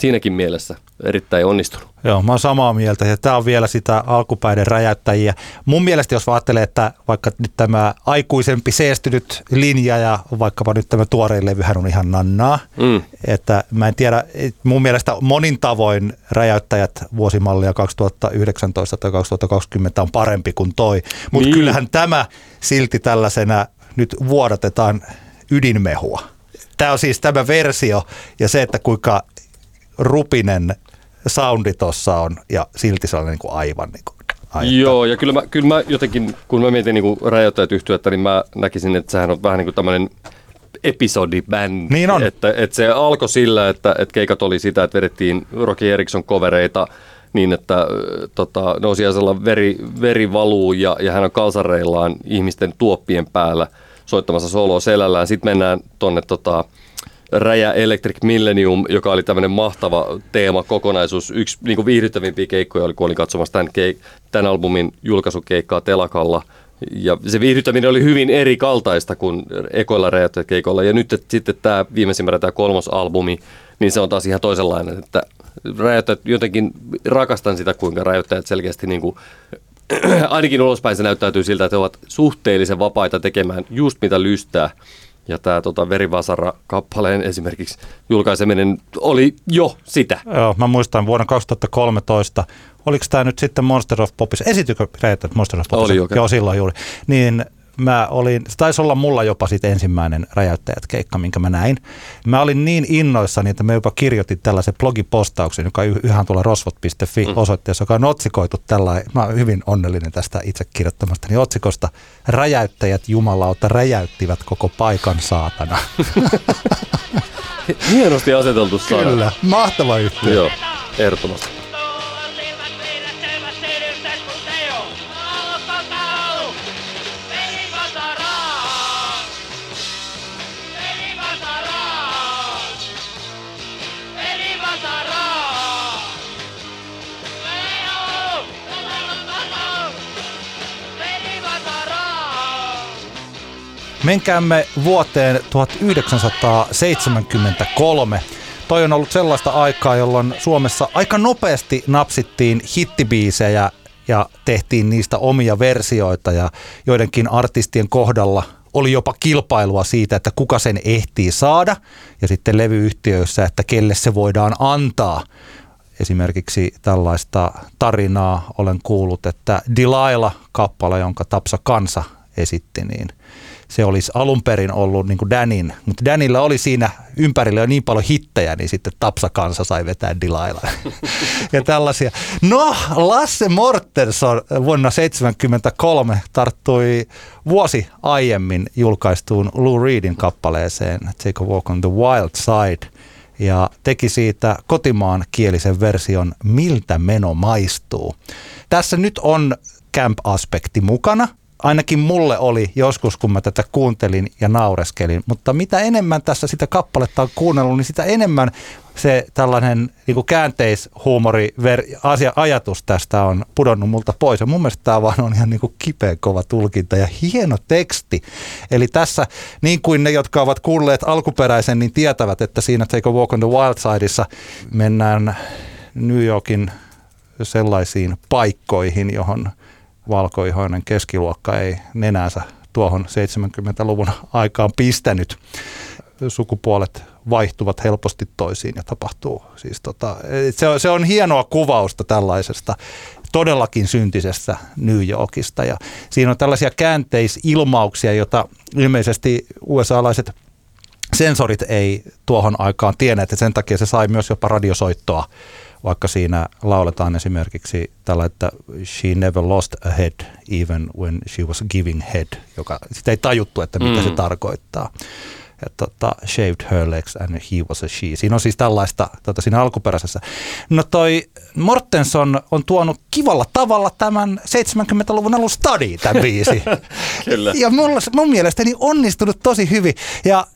siinäkin mielessä erittäin onnistunut. Joo, mä oon samaa mieltä ja tämä on vielä sitä alkupäiden räjäyttäjiä. Mun mielestä jos ajattelee, että vaikka nyt tämä aikuisempi seestynyt linja ja vaikkapa nyt tämä tuorein levyhän on ihan nannaa, mm. että mä en tiedä, mun mielestä monin tavoin räjäyttäjät vuosimallia 2019 tai 2020 on parempi kuin toi, mutta niin. kyllähän tämä silti tällaisena nyt vuodatetaan ydinmehua. Tämä on siis tämä versio ja se, että kuinka rupinen soundi tuossa on ja silti se on niin kuin aivan niin kuin Ai, Joo, ja kyllä mä, kyllä mä jotenkin, kun mä mietin niin rajoittajat yhtyötä, niin mä näkisin, että sehän on vähän niin kuin tämmöinen episodibändi. Niin on. Että, että se alkoi sillä, että, että keikat oli sitä, että vedettiin Rocky Erickson kovereita niin, että tota, Nousiaisella veri, veri valuu ja, ja hän on kalsareillaan ihmisten tuoppien päällä soittamassa soloa selällään. Sitten mennään tuonne tota, Räjä Electric Millennium, joka oli tämmöinen mahtava teema, kokonaisuus. Yksi niin kuin viihdyttävimpiä keikkoja oli, kun olin katsomassa tämän, keik- tämän albumin julkaisukeikkaa Telakalla. Ja se viihdyttäminen oli hyvin eri kaltaista kuin ekoilla räjäyttäjäkeikoilla. Ja nyt että sitten tämä viimeisimmä tämä kolmos albumi, niin se on taas ihan toisenlainen. Että räjäyttäjät, jotenkin rakastan sitä, kuinka räjäyttäjät selkeästi niin kuin, ainakin ulospäin se näyttäytyy siltä, että he ovat suhteellisen vapaita tekemään just mitä lystää. Ja tämä tota, Verivasara-kappaleen esimerkiksi julkaiseminen oli jo sitä. Joo, mä muistan vuonna 2013, oliko tämä nyt sitten Monster of Popissa, esitykö Monster of Popissa? Oli, okay. Joo, silloin juuri. Niin mä olin, se taisi olla mulla jopa sit ensimmäinen räjäyttäjät keikka, minkä mä näin. Mä olin niin innoissani, että mä jopa kirjoitin tällaisen blogipostauksen, joka yhä tuolla rosvot.fi mm. osoitteessa, joka on otsikoitu tällä, mä olen hyvin onnellinen tästä itse kirjoittamastani otsikosta, räjäyttäjät jumalauta räjäyttivät koko paikan saatana. Hienosti aseteltu sana. Kyllä, mahtava yhteen. Joo, ehdottomasti. Menkäämme vuoteen 1973. Toi on ollut sellaista aikaa, jolloin Suomessa aika nopeasti napsittiin hittibiisejä ja tehtiin niistä omia versioita ja joidenkin artistien kohdalla oli jopa kilpailua siitä, että kuka sen ehtii saada ja sitten levyyhtiöissä, että kelle se voidaan antaa. Esimerkiksi tällaista tarinaa olen kuullut, että Delilah-kappale, jonka Tapsa Kansa esitti, niin se olisi alun perin ollut niin Danin, mutta Danilla oli siinä ympärillä jo niin paljon hittejä, niin sitten Tapsa Kansa sai vetää Delilah ja tällaisia. No, Lasse Mortenson vuonna 1973 tarttui vuosi aiemmin julkaistuun Lou Reedin kappaleeseen Take a Walk on the Wild Side – ja teki siitä kotimaan kielisen version Miltä meno maistuu. Tässä nyt on camp-aspekti mukana. Ainakin mulle oli joskus, kun mä tätä kuuntelin ja naureskelin. Mutta mitä enemmän tässä sitä kappaletta on kuunnellut, niin sitä enemmän se tällainen niin kuin käänteishuumori asia, ajatus tästä on pudonnut multa pois. Ja mun mielestä tämä vaan on ihan niin kuin kipeä kova tulkinta ja hieno teksti. Eli tässä, niin kuin ne, jotka ovat kuulleet alkuperäisen, niin tietävät, että siinä Take a Walk on the Wild Sideissa mennään New Yorkin sellaisiin paikkoihin, johon valkoihoinen keskiluokka ei nenänsä tuohon 70-luvun aikaan pistänyt. Sukupuolet vaihtuvat helposti toisiin ja tapahtuu. Siis tota, se, on, se on hienoa kuvausta tällaisesta todellakin syntisestä New Yorkista. Ja siinä on tällaisia käänteisilmauksia, joita ilmeisesti USA-laiset sensorit ei tuohon aikaan tienneet, että sen takia se sai myös jopa radiosoittoa vaikka siinä lauletaan esimerkiksi tällä, että she never lost a head even when she was giving head, joka sitä ei tajuttu, että mitä mm. se tarkoittaa. Ja tota, shaved her legs and he was a she. Siinä on siis tällaista tota, siinä alkuperäisessä. No toi Mortenson on tuonut kivalla tavalla tämän 70-luvun alun study, tämän biisi. Kyllä. Ja mulla, mun mielestäni onnistunut tosi hyvin. Ja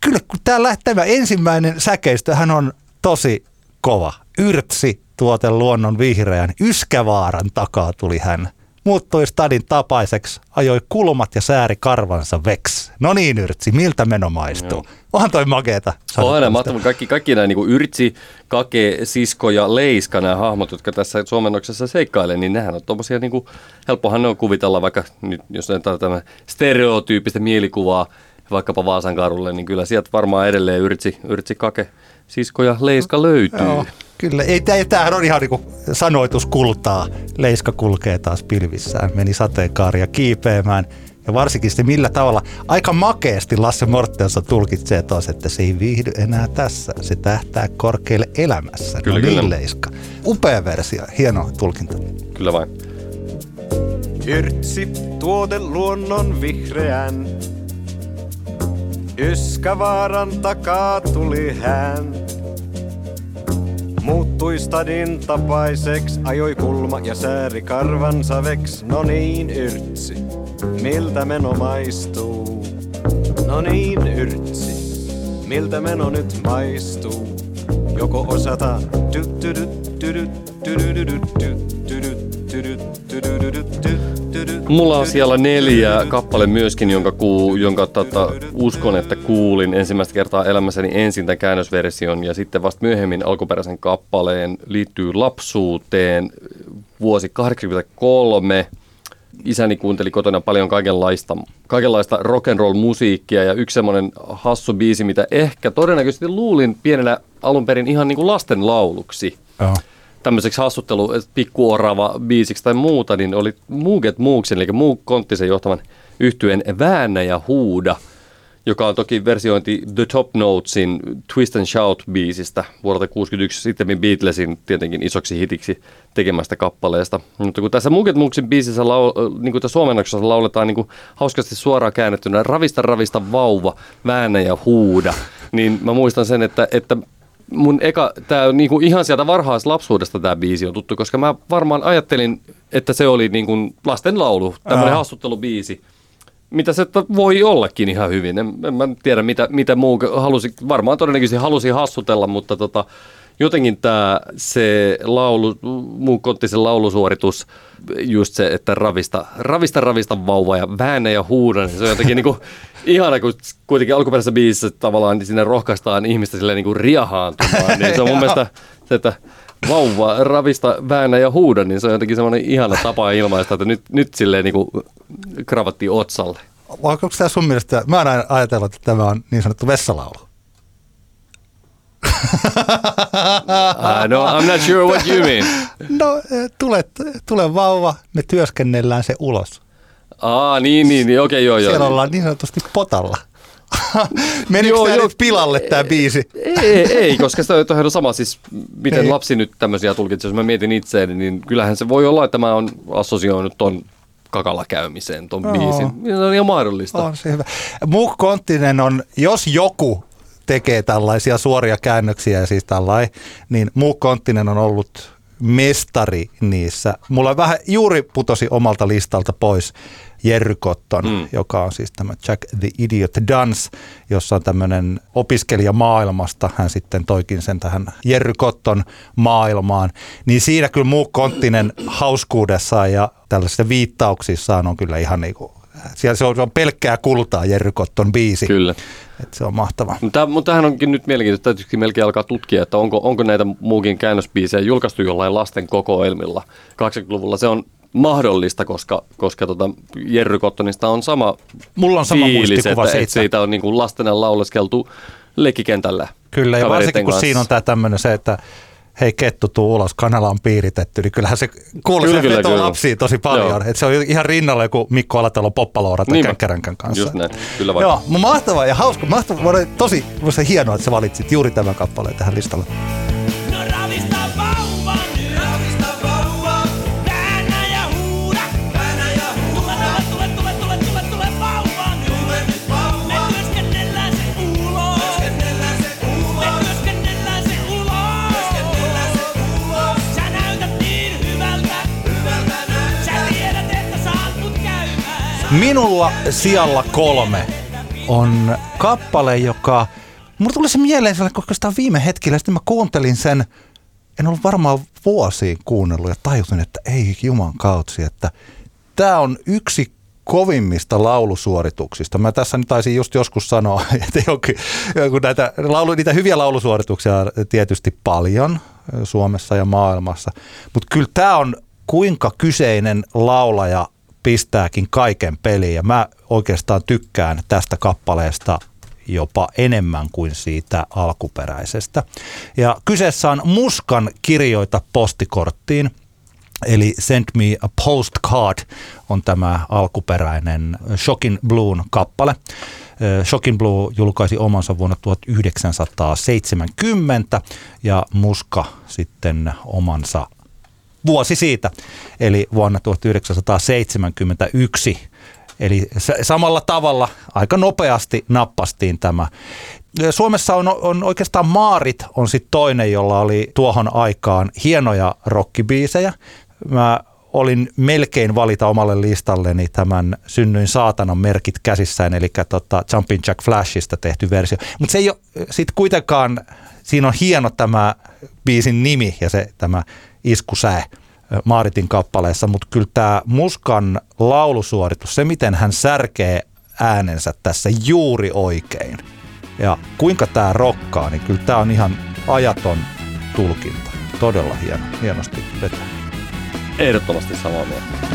kyllä kun tämä, tämä ensimmäinen säkeistö, hän on tosi kova. Yrtsi tuote luonnon vihreän, Yskävaaran takaa tuli hän. Muuttui stadin tapaiseksi, ajoi kulmat ja sääri karvansa veks. No niin Yrtsi, miltä meno maistuu? Joo. Onhan toi makeeta. On aina Kaikki, kaikki nämä niin Yrtsi, Kake, Sisko ja Leiska, nämä hahmot, jotka tässä suomennoksessa seikkailee, niin nehän on tuommoisia, niin kuin, helppohan ne on kuvitella, vaikka nyt, jos ne tämä stereotyyppistä mielikuvaa vaikkapa Vaasan karulle, niin kyllä sieltä varmaan edelleen Yrtsi, Yrtsi Kake, Sisko ja Leiska löytyy. Joo. Kyllä, ei, tämähän on ihan niin kuin sanoituskultaa. Leiska kulkee taas pilvissään, meni sateenkaaria kiipeämään. Ja varsinkin se millä tavalla, aika makeasti Lasse Mortensa tulkitsee taas, että se ei viihdy enää tässä. Se tähtää korkealle elämässä. Kyllä, no, kyllä. Leiska. Upea versio, hieno tulkinta. Kyllä vain. Yrtsi tuote luonnon vihreän. Yskävaaran takaa tuli hän. Muuttui stadin tapaiseks, ajoi kulma ja sääri karvansa veks. No niin, yrtsi, miltä meno maistuu? No niin, yrtsi, miltä meno nyt maistuu? Joko osata Mulla on siellä neljä kappale myöskin, jonka, kuu, jonka tota, uskon, että kuulin ensimmäistä kertaa elämässäni ensin tämän käännösversion ja sitten vasta myöhemmin alkuperäisen kappaleen liittyy lapsuuteen vuosi 1983. Isäni kuunteli kotona paljon kaikenlaista, kaikenlaista rock and roll musiikkia ja yksi semmoinen hassu biisi, mitä ehkä todennäköisesti luulin pienenä alun perin ihan niin kuin lasten lauluksi. Oh tämmöiseksi hassuttelu pikkuorava biisiksi tai muuta, niin oli Muuget Muuksen, eli Muuk Konttisen johtavan yhtyeen Väännä ja huuda, joka on toki versiointi The Top Notesin Twist and Shout-biisistä vuodelta 1961, sitten Beatlesin tietenkin isoksi hitiksi tekemästä kappaleesta. Mutta kun tässä Muuget Muuksen biisissä, lau, niin kuin suomennoksessa lauletaan niin kuin hauskasti suoraan käännettynä Ravista ravista vauva, väännä ja huuda, niin mä muistan sen, että, että mun eka, tää on niinku ihan sieltä varhaislapsuudesta tämä biisi on tuttu, koska mä varmaan ajattelin, että se oli niinku lasten laulu, tämmöinen hassuttelubiisi. Mitä se voi ollakin ihan hyvin. En, en mä tiedä, mitä, mitä muu halusi, varmaan todennäköisesti halusi hassutella, mutta tota, jotenkin tämä se laulu, mun Konttisen laulusuoritus, just se, että ravista, ravista, ravista vauva ja väännä ja huuda, niin se on jotenkin niinku ihana, kun kuitenkin alkuperäisessä biisissä tavallaan niin sinne rohkaistaan ihmistä silleen niinku riahaantumaan, niin se on mun mielestä se, että vauva, ravista, väännä ja huuda, niin se on jotenkin semmoinen ihana tapa ilmaista, että nyt, nyt silleen niinku kravattiin otsalle. Vai onko tämä sun mielestä, mä oon aina ajatellut, että tämä on niin sanottu vessalaulu. Uh, no, I'm not sure what you mean. No, eh, tule, tule vauva, me työskennellään se ulos. Aa, niin, niin, niin okei, joo, joo. Siellä ollaan niin sanotusti potalla. Menikö Joo, tämä joo. nyt pilalle tämä biisi? Ei, ei, koska se on sama, siis miten Ei. lapsi nyt tämmöisiä tulkitsee, jos mä mietin itseäni, niin kyllähän se voi olla, että mä oon assosioinut ton kakalla käymiseen, ton Joo. biisin. Ja Se on ihan mahdollista. On se hyvä. Muu Konttinen on, jos joku tekee tällaisia suoria käännöksiä, siis tällai, niin Muu Konttinen on ollut mestari niissä. Mulla vähän juuri putosi omalta listalta pois Jerry Cotton, mm. joka on siis tämä Jack the Idiot Dance, jossa on tämmöinen opiskelija maailmasta. Hän sitten toikin sen tähän Jerry Cotton maailmaan. Niin siinä kyllä Muu Konttinen hauskuudessaan ja tällaisissa viittauksissaan on kyllä ihan niinku siellä se on, se on pelkkää kultaa Jerry Cotton biisi. Kyllä. Et se on mahtava. Mutta, mutta tämähän onkin nyt mielenkiintoista, täytyisikin melkein alkaa tutkia, että onko, onko näitä muukin käännösbiisejä julkaistu jollain lasten kokoelmilla. 80-luvulla se on mahdollista, koska, koska tota Jerry Cottonista on sama Mulla on sama fiilis, muistikuva että, siitä. että siitä on niin kuin lastena lauleskeltu lekkikentällä. Kyllä, ja varsinkin kun kanssa. siinä on tämä tämmöinen se, että hei kettu tuu ulos, kanala on piiritetty, niin kyllähän se kuuluu Kyllä, kyllä. lapsiin tosi paljon. Joo. Et se on ihan rinnalla joku Mikko Alatalo Poppaloora tai Niinpä. Känkkäränkän kanssa. Just näin, kyllä. Joo, mahtavaa ja hauska. Mahtavaa. Tosi hienoa, että sä valitsit juuri tämän kappaleen tähän listalle. Minulla sijalla kolme on kappale, joka... Mulla tuli se mieleen koska sitä viime hetkellä. Sitten mä kuuntelin sen, en ollut varmaan vuosiin kuunnellut ja tajusin, että ei juman kautsi, että tämä on yksi kovimmista laulusuorituksista. Mä tässä nyt taisin just joskus sanoa, että joku, kun näitä, laulu, niitä hyviä laulusuorituksia on tietysti paljon Suomessa ja maailmassa, mutta kyllä tämä on kuinka kyseinen laulaja pistääkin kaiken peliin ja mä oikeastaan tykkään tästä kappaleesta jopa enemmän kuin siitä alkuperäisestä. Ja kyseessä on Muskan kirjoita postikorttiin, eli Send Me a Postcard on tämä alkuperäinen Shocking Blues kappale. Ö, Shocking Blue julkaisi omansa vuonna 1970 ja Muska sitten omansa vuosi siitä, eli vuonna 1971. Eli samalla tavalla aika nopeasti nappastiin tämä. Suomessa on, on oikeastaan Maarit on sitten toinen, jolla oli tuohon aikaan hienoja rockibiisejä. Mä olin melkein valita omalle listalleni tämän Synnyin saatanan merkit käsissään, eli tota Jumpin Jack Flashista tehty versio. Mutta se ei ole sitten kuitenkaan, siinä on hieno tämä biisin nimi ja se tämä iskusää. Maaritin kappaleessa, mutta kyllä tämä Muskan laulusuoritus, se miten hän särkee äänensä tässä juuri oikein ja kuinka tämä rokkaa, niin kyllä tämä on ihan ajaton tulkinta. Todella hieno, hienosti vetää. Ehdottomasti samaa mieltä.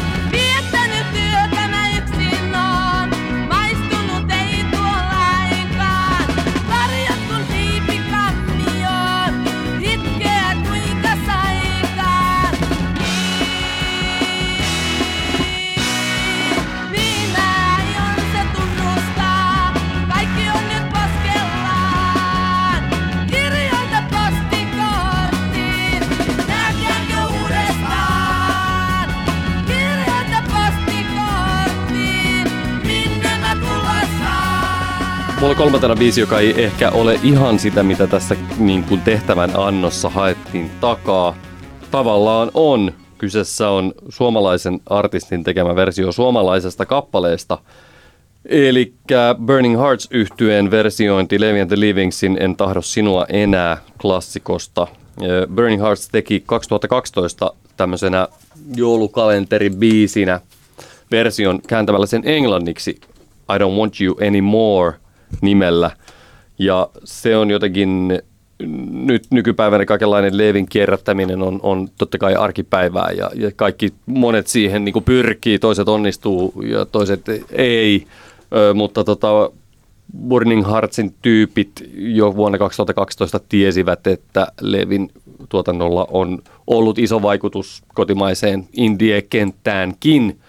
Mulla oli kolmantena biisi, joka ei ehkä ole ihan sitä, mitä tässä niin kuin tehtävän annossa haettiin takaa. Tavallaan on. Kyseessä on suomalaisen artistin tekemä versio suomalaisesta kappaleesta. Eli Burning Hearts yhtyeen versiointi Levi and the Livingsin En tahdo sinua enää klassikosta Burning Hearts teki 2012 tämmöisenä joulukalenteribiisinä version kääntämällä sen englanniksi I Don't Want You Anymore nimellä. Ja se on jotenkin, nyt nykypäivänä kaikenlainen Leevin kierrättäminen on, on totta kai arkipäivää ja, ja kaikki monet siihen niin pyrkii, toiset onnistuu ja toiset ei, Ö, mutta tota, Burning Heartsin tyypit jo vuonna 2012 tiesivät, että Levin tuotannolla on ollut iso vaikutus kotimaiseen indie-kenttäänkin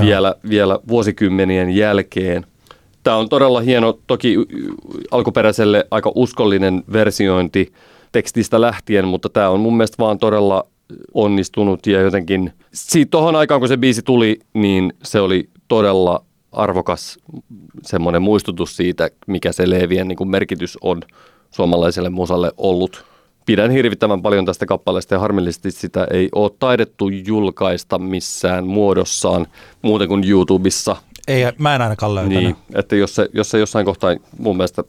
vielä, vielä vuosikymmenien jälkeen. Tämä on todella hieno, toki alkuperäiselle aika uskollinen versiointi tekstistä lähtien, mutta tämä on mun mielestä vaan todella onnistunut ja jotenkin siitä tohon aikaan, kun se biisi tuli, niin se oli todella arvokas semmoinen muistutus siitä, mikä se Leevien niin kuin merkitys on suomalaiselle musalle ollut. Pidän hirvittävän paljon tästä kappaleesta ja harmillisesti sitä ei ole taidettu julkaista missään muodossaan muuten kuin YouTubessa. Ei, mä en ainakaan löytänyt. Niin, että jos se, jos se jossain kohtaa mun mielestä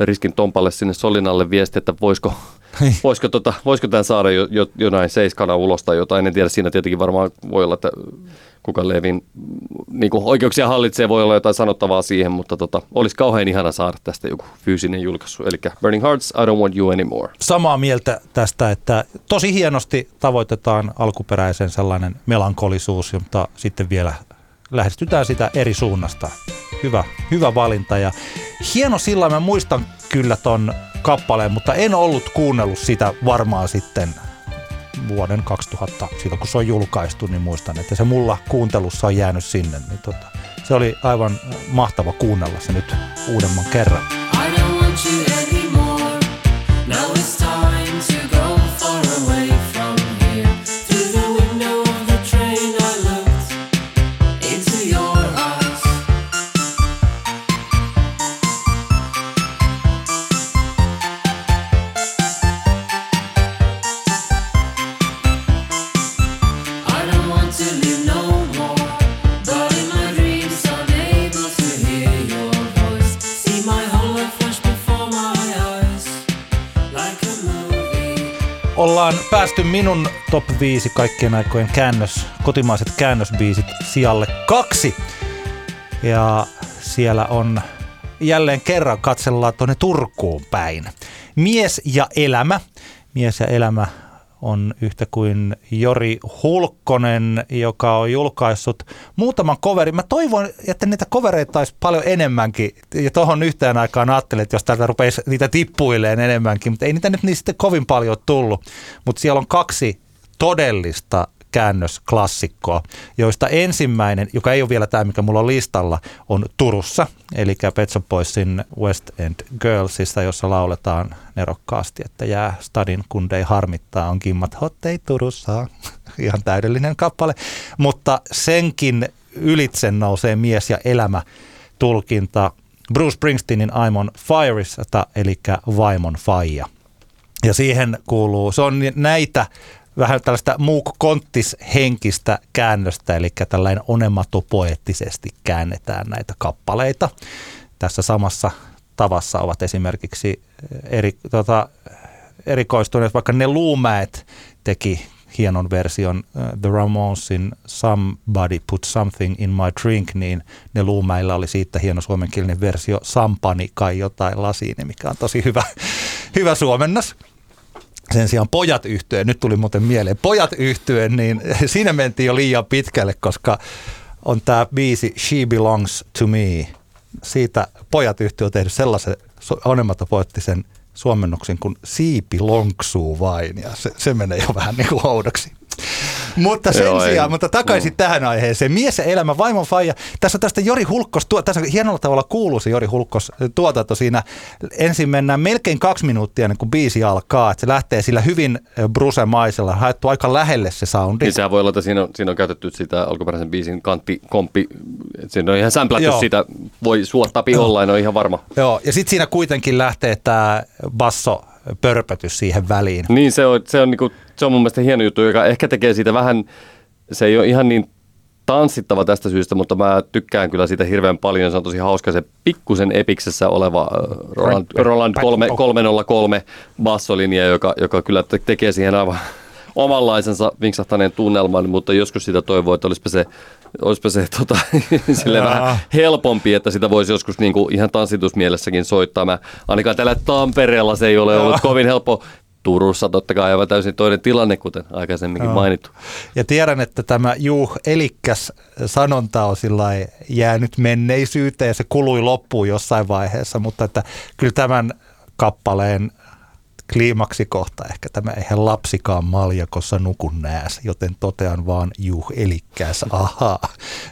riskin Tompalle sinne Solinalle viesti, että voisiko, Niin. voisiko, tota, voisiko tämän saada jo, jo, jonain seiskana ulos tai jotain. En tiedä, siinä tietenkin varmaan voi olla, että kuka Levin niin kuin oikeuksia hallitsee, voi olla jotain sanottavaa siihen, mutta tota, olisi kauhean ihana saada tästä joku fyysinen julkaisu. Eli Burning Hearts, I don't want you anymore. samaa mieltä tästä, että tosi hienosti tavoitetaan alkuperäisen sellainen melankolisuus, mutta sitten vielä lähestytään sitä eri suunnasta. Hyvä, hyvä valinta ja hieno sillä mä muistan kyllä ton kappaleen, mutta en ollut kuunnellut sitä varmaan sitten vuoden 2000, siitä kun se on julkaistu, niin muistan, että se mulla kuuntelussa on jäänyt sinne. Niin tota, se oli aivan mahtava kuunnella se nyt uudemman kerran. I don't want you Ollaan päästy minun top 5 kaikkien aikojen käännös, kotimaiset käännösbiisit sijalle kaksi. Ja siellä on jälleen kerran katsellaan tuonne Turkuun päin. Mies ja elämä. Mies ja elämä on yhtä kuin Jori Hulkkonen, joka on julkaissut muutaman coverin. Mä toivon, että niitä covereita olisi paljon enemmänkin. Ja tuohon yhteen aikaan ajattelin, että jos täältä rupeisi niitä tippuileen enemmänkin, mutta ei niitä nyt niistä kovin paljon tullut. Mutta siellä on kaksi todellista käännösklassikkoa, joista ensimmäinen, joka ei ole vielä tämä, mikä mulla on listalla, on Turussa, eli Pet Shop Boysin West End Girlsista, jossa lauletaan nerokkaasti, että jää stadin kundei harmittaa, on kimmat hottei Turussa. Ihan täydellinen kappale, mutta senkin ylitse nousee mies ja elämä tulkinta Bruce Springsteenin I'm on Fireista, eli vaimon faija. Ja siihen kuuluu, se on näitä vähän tällaista Mook Konttis henkistä käännöstä, eli tällainen onematopoeettisesti käännetään näitä kappaleita. Tässä samassa tavassa ovat esimerkiksi eri, tota, erikoistuneet, vaikka ne Luumäet teki hienon version uh, The Ramonesin Somebody Put Something in My Drink, niin ne Luumäillä oli siitä hieno suomenkielinen versio Sampani kai jotain lasiin, mikä on tosi hyvä, hyvä suomennos sen sijaan pojat yhtyeen, nyt tuli muuten mieleen, pojat yhtyeen, niin siinä mentiin jo liian pitkälle, koska on tämä biisi She Belongs to Me. Siitä pojat yhtyö on tehnyt sellaisen onematopoettisen suomennoksen kuin siipi lonksuu vain, ja se, se menee jo vähän niin kuin oudoksi. Mutta sen Joo, ei. sijaan, mutta takaisin tähän aiheeseen. Mies ja elämä, vaimon faija. Tässä on tästä Jori Hulkkos, tuo, tässä hienolla tavalla kuuluu se Jori Hulkkos tuotanto siinä. Ensin mennään melkein kaksi minuuttia ennen kuin biisi alkaa. Että se lähtee sillä hyvin brusemaisella, haettu aika lähelle se soundi. Niin sehän voi olla, että siinä on, siinä on käytetty sitä alkuperäisen biisin kantti, komppi, että siinä on ihan sämplätty Joo. sitä, voi suottaa piholla, en ole ihan varma. Joo, ja sitten siinä kuitenkin lähtee tämä basso pörpötys siihen väliin. Niin se on, se on, niinku, se on mun mielestä hieno juttu, joka ehkä tekee siitä vähän, se ei ole ihan niin tanssittava tästä syystä, mutta mä tykkään kyllä siitä hirveän paljon. Se on tosi hauska se pikkusen epiksessä oleva äh, Roland, Roland 3, 303 bassolinja, joka, joka kyllä te- tekee siihen aivan omanlaisensa vinksahtaneen tunnelman, mutta joskus sitä toivoo, että olisipa se, olisipa se tota, sille vähän helpompi, että sitä voisi joskus niinku ihan tanssitusmielessäkin soittaa. Mä, ainakaan tällä Tampereella se ei ole ollut kovin helppo. Turussa totta kai aivan täysin toinen tilanne, kuten aikaisemminkin Joo. mainittu. Ja tiedän, että tämä juh elikkäs sanonta on sillä jäänyt menneisyyteen ja se kului loppuun jossain vaiheessa, mutta että kyllä tämän kappaleen kliimaksikohta ehkä tämä eihän lapsikaan maljakossa nuku nääs, joten totean vaan juh elikkäs, ahaa.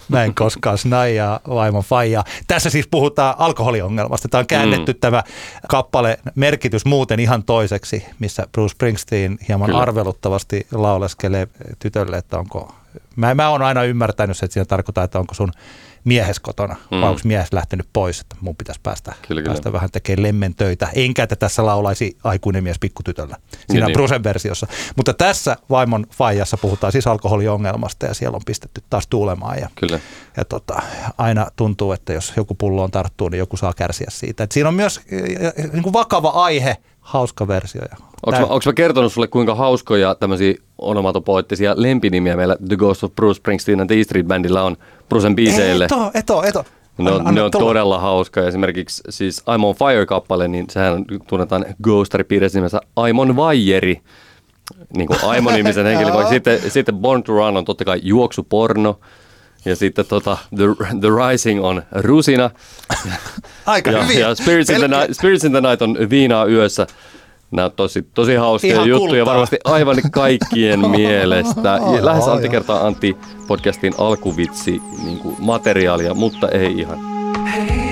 Mä en koskaan snaijaa vaimon faijaa. Tässä siis puhutaan alkoholiongelmasta. Tämä on käännetty mm. tämä kappale merkitys muuten ihan toiseksi, missä Bruce Springsteen hieman. Kyllä. arveluttavasti lauleskelee tytölle, että onko... Mä, mä oon aina ymmärtänyt, että siinä tarkoittaa, että onko sun miehes kotona, mm. Vai onko mies lähtenyt pois, että mun pitäisi päästä, Kyllä, kyllä. päästä vähän tekemään lemmen töitä. Enkä, että tässä laulaisi aikuinen mies pikkutytöllä, siinä Niin, niin, niin. Brucen versiossa. Mutta tässä vaimon faijassa puhutaan siis alkoholiongelmasta ja siellä on pistetty taas tuulemaan ja, Kyllä. ja tota, aina tuntuu, että jos joku pulloon tarttuu, niin joku saa kärsiä siitä. Et siinä on myös niin kuin vakava aihe, hauska versio. Onko mä, onks mä kertonut sulle, kuinka hauskoja tämmöisiä onomatopoettisia lempinimiä meillä The Ghost of Bruce Springsteen and the E Street Bandilla on Brucen biiseille? Eto, eto, eto. Ne on, Anna- ne on tulla. todella hauska. Esimerkiksi siis I'm on Fire-kappale, niin sehän tunnetaan Ghostari-piirissä nimessä Aimon Vajeri. Niin kuin Aimon-nimisen henkilön. vaikka sitten, sitten Born to Run on totta kai juoksuporno. Ja sitten tota, The, the Rising on Rusina. Aika ja, hyvin. ja Spirits, in the Night, Spirits in the Night on Viinaa yössä. Nämä on tosi, tosi hauskoja Ihan juttuja kultaa. varmasti aivan kaikkien mielestä. Ja Lähes Antti kertaa Antti podcastin alkuvitsi niin kuin materiaalia, mutta ei ihan. Hei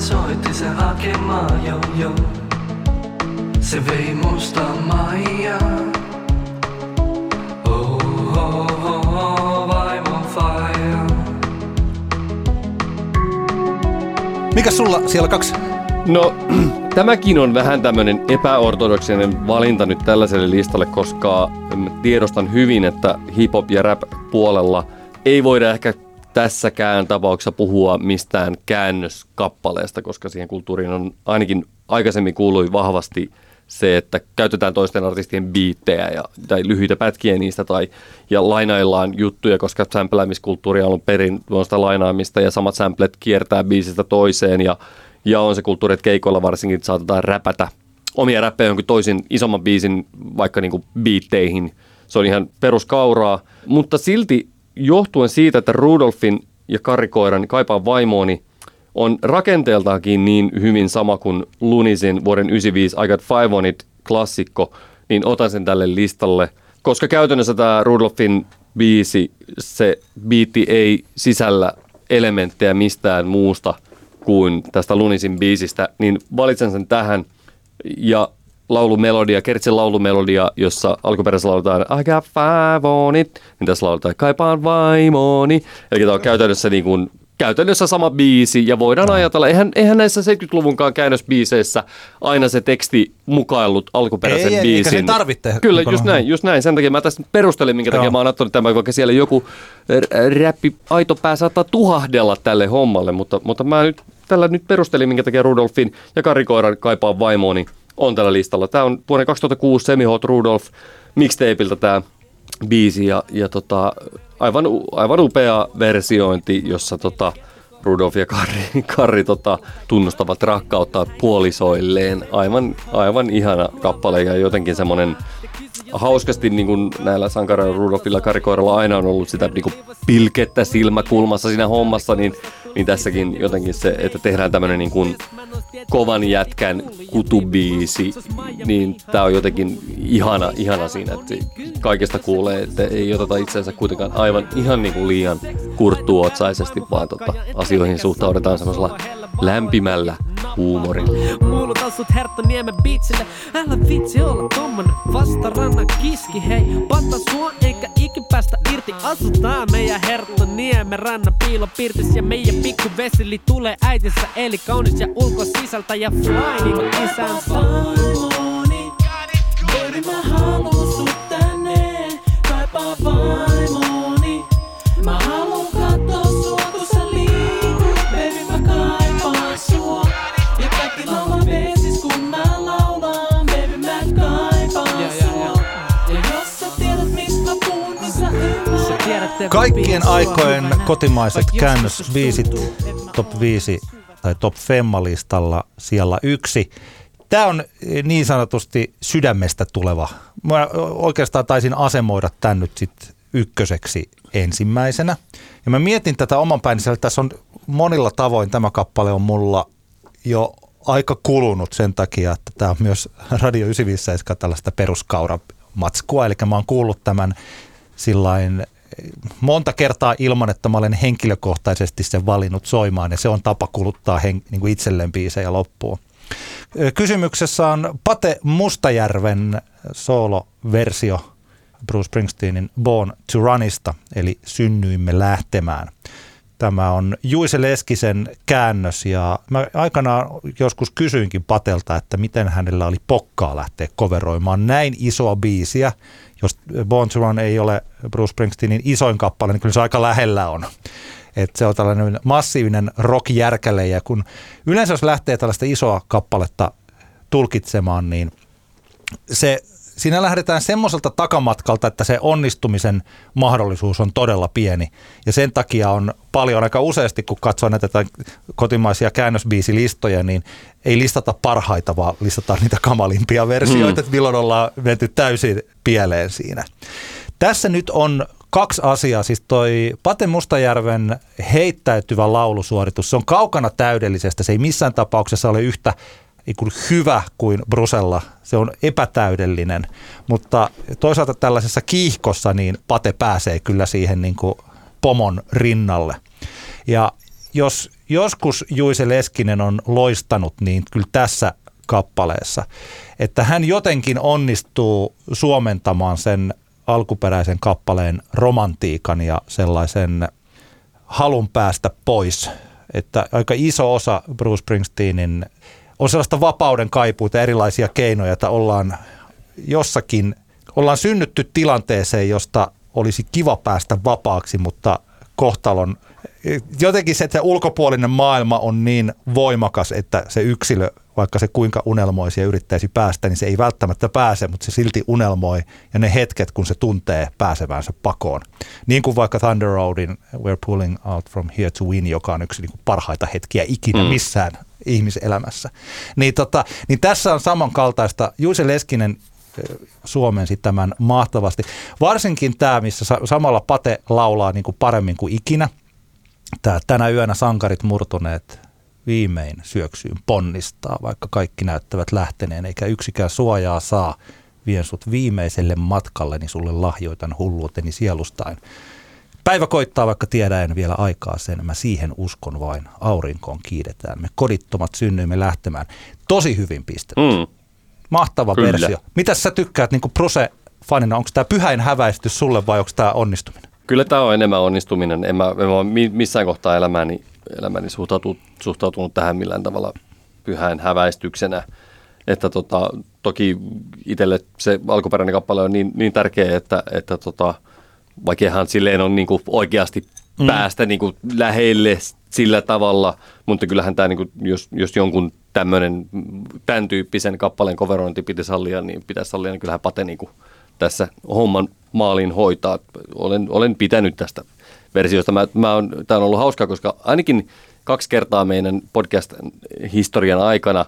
soitti se hakemaan jo jo. Se vei musta Maija. Oh, oh, oh, oh, vaimon faija. Mikä sulla siellä kaksi? No, tämäkin on vähän tämmöinen epäortodoksinen valinta nyt tällaiselle listalle, koska mä tiedostan hyvin, että hip-hop ja rap-puolella ei voida ehkä tässäkään tapauksessa puhua mistään käännöskappaleesta, koska siihen kulttuuriin on ainakin aikaisemmin kuului vahvasti se, että käytetään toisten artistien biittejä ja, tai lyhyitä pätkiä niistä tai ja lainaillaan juttuja, koska sämpeläämiskulttuuri on perin tuosta lainaamista ja samat samplet kiertää biisistä toiseen ja, ja on se kulttuuri, että keikoilla varsinkin saatetaan räpätä omia räppejä jonkin toisin isomman biisin vaikka niinku biitteihin. Se on ihan peruskauraa, mutta silti johtuen siitä, että Rudolfin ja Karikoiran kaipaa vaimooni on rakenteeltaankin niin hyvin sama kuin Lunisin vuoden 95 I Got Five On It klassikko, niin otan sen tälle listalle. Koska käytännössä tämä Rudolfin biisi, se biitti ei sisällä elementtejä mistään muusta kuin tästä Lunisin biisistä, niin valitsen sen tähän. Ja laulumelodia, Kertsin laulumelodia, jossa alkuperäisessä lauletaan I got five on it, niin tässä lauletaan kaipaan vaimoni. Eli tämä on käytännössä, niin kuin, käytännössä sama biisi, ja voidaan ajatella, eihän, eihän näissä 70-luvunkaan käännösbiiseissä aina se teksti mukaillut alkuperäisen Ei, ei, eikä biisin. sen tarvitse. Kyllä, Niin just näin, just näin. Sen takia mä tässä perustelin, minkä takia Joo. mä oon ottanut tämän, vaikka siellä joku räppi aito pää saattaa tuhahdella tälle hommalle, mutta, mutta mä nyt tällä nyt perustelin, minkä takia Rudolfin ja Karikoiran kaipaa vaimooni on tällä listalla. Tämä on vuoden 2006 Semi Hot Rudolf mixtapeilta tämä biisi ja, ja tota, aivan, aivan upea versiointi, jossa tota, Rudolf ja Karri, Karri tota, tunnustavat rakkautta puolisoilleen. Aivan, aivan ihana kappale ja jotenkin semmoinen hauskasti niin kuin näillä sankareilla Rudolfilla Karikoiralla aina on ollut sitä niin kuin pilkettä silmäkulmassa siinä hommassa, niin, niin tässäkin jotenkin se, että tehdään tämmöinen niin kuin kovan jätkän kutubiisi, niin tämä on jotenkin ihana, ihana siinä, että kaikesta kuulee, että ei oteta itseensä kuitenkaan aivan ihan niin kuin liian kurttuotsaisesti, vaan tota, asioihin suhtaudutaan semmoisella lämpimällä huumorilla. Muulutan sut Herttoniemen biitsille. Älä vitsi olla tommonen vastarannan kiski Hei, pata sua eikä ikin päästä irti. Asutaan meidän Herttoniemen rannan piilopirtis Ja meidän pikku vesili tulee äitinsä Eli kaunis ja ulko sisältä ja fly kuin isänsä mä haluun sut tänne, kaipaa vaimoni. Mä haluun Kaikkien aikojen kotimaiset käännösbiisit top 5 tai top Femma-listalla siellä yksi. Tämä on eh, niin sanotusti sydämestä tuleva. Mä oikeastaan taisin asemoida tämän nyt sit ykköseksi ensimmäisenä. Ja mä mietin tätä oman päin, tässä on monilla tavoin tämä kappale on mulla jo aika kulunut sen takia, että tämä on myös Radio 957 tällaista peruskauramatskua, eli mä oon kuullut tämän sillain monta kertaa ilman, että mä olen henkilökohtaisesti sen valinnut soimaan, ja se on tapa kuluttaa hen, niin kuin itselleen biisejä loppuun. Kysymyksessä on Pate Mustajärven sooloversio Bruce Springsteenin Born to Runista, eli Synnyimme lähtemään. Tämä on Juise Leskisen käännös ja mä aikanaan joskus kysyinkin Patelta, että miten hänellä oli pokkaa lähteä coveroimaan näin isoa biisiä. Jos Born to Run ei ole Bruce Springsteenin isoin kappale, niin kyllä se aika lähellä on. Et se on tällainen massiivinen rock-järkäle ja kun yleensä jos lähtee tällaista isoa kappaletta tulkitsemaan, niin se, siinä lähdetään semmoiselta takamatkalta, että se onnistumisen mahdollisuus on todella pieni. Ja sen takia on paljon aika useasti, kun katsoo näitä kotimaisia käännösbiisilistoja, niin ei listata parhaita, vaan listataan niitä kamalimpia versioita, mm. että milloin ollaan menty täysin pieleen siinä. Tässä nyt on kaksi asiaa. Siis toi Pate Mustajärven heittäytyvä laulusuoritus, se on kaukana täydellisestä. Se ei missään tapauksessa ole yhtä niin hyvä kuin Brusella. Se on epätäydellinen, mutta toisaalta tällaisessa kiihkossa niin Pate pääsee kyllä siihen niin kuin pomon rinnalle. Ja jos joskus Juise Leskinen on loistanut, niin kyllä tässä kappaleessa, että hän jotenkin onnistuu suomentamaan sen alkuperäisen kappaleen romantiikan ja sellaisen halun päästä pois. Että aika iso osa Bruce Springsteenin on sellaista vapauden kaipuuta, erilaisia keinoja, että ollaan jossakin, ollaan synnytty tilanteeseen, josta olisi kiva päästä vapaaksi, mutta kohtalon, jotenkin se, että se ulkopuolinen maailma on niin voimakas, että se yksilö, vaikka se kuinka unelmoisi ja yrittäisi päästä, niin se ei välttämättä pääse, mutta se silti unelmoi ja ne hetket, kun se tuntee pääsevänsä pakoon. Niin kuin vaikka Thunder Roadin We're Pulling Out From Here to Win, joka on yksi niin kuin parhaita hetkiä ikinä Mm. missään ihmiselämässä. Niin, tota, niin tässä on samankaltaista. Juise Leskinen ö, suomensi tämän mahtavasti. Varsinkin tämä, missä sa- samalla Pate laulaa niin kuin paremmin kuin ikinä. Tää, tänä yönä sankarit murtuneet viimein syöksyyn ponnistaa, vaikka kaikki näyttävät lähteneen, eikä yksikään suojaa saa. Vien sut viimeiselle matkalleni, sulle lahjoitan hulluuteni sielustain. Päivä koittaa, vaikka tiedä en vielä aikaa sen. Mä siihen uskon vain. Aurinkoon kiidetään. Me kodittomat synnyimme lähtemään. Tosi hyvin pistetty. Mm. Mahtava Kyllä. versio. Mitä sä tykkäät niin Pruse-fanina? Onko tämä pyhäin häväistys sulle vai onko tämä onnistuminen? Kyllä tämä on enemmän onnistuminen. En mä, en mä missään kohtaa elämäni, elämäni suhtautunut, suhtautunut tähän millään tavalla pyhän häväistyksenä. Että tota, toki itselle se alkuperäinen kappale on niin, niin tärkeä, että, että tota, vaikeahan silleen on niin kuin oikeasti mm. päästä niin kuin lähelle sillä tavalla, mutta kyllähän tämä, niin kuin, jos, jos jonkun tämmöinen, tämän tyyppisen kappaleen coverointi pitäisi sallia, niin pitäisi sallia, niin kyllähän Pate niin kuin tässä homman maaliin hoitaa. Olen, olen pitänyt tästä versiosta. Mä, mä on, tämä on ollut hauskaa, koska ainakin kaksi kertaa meidän podcast-historian aikana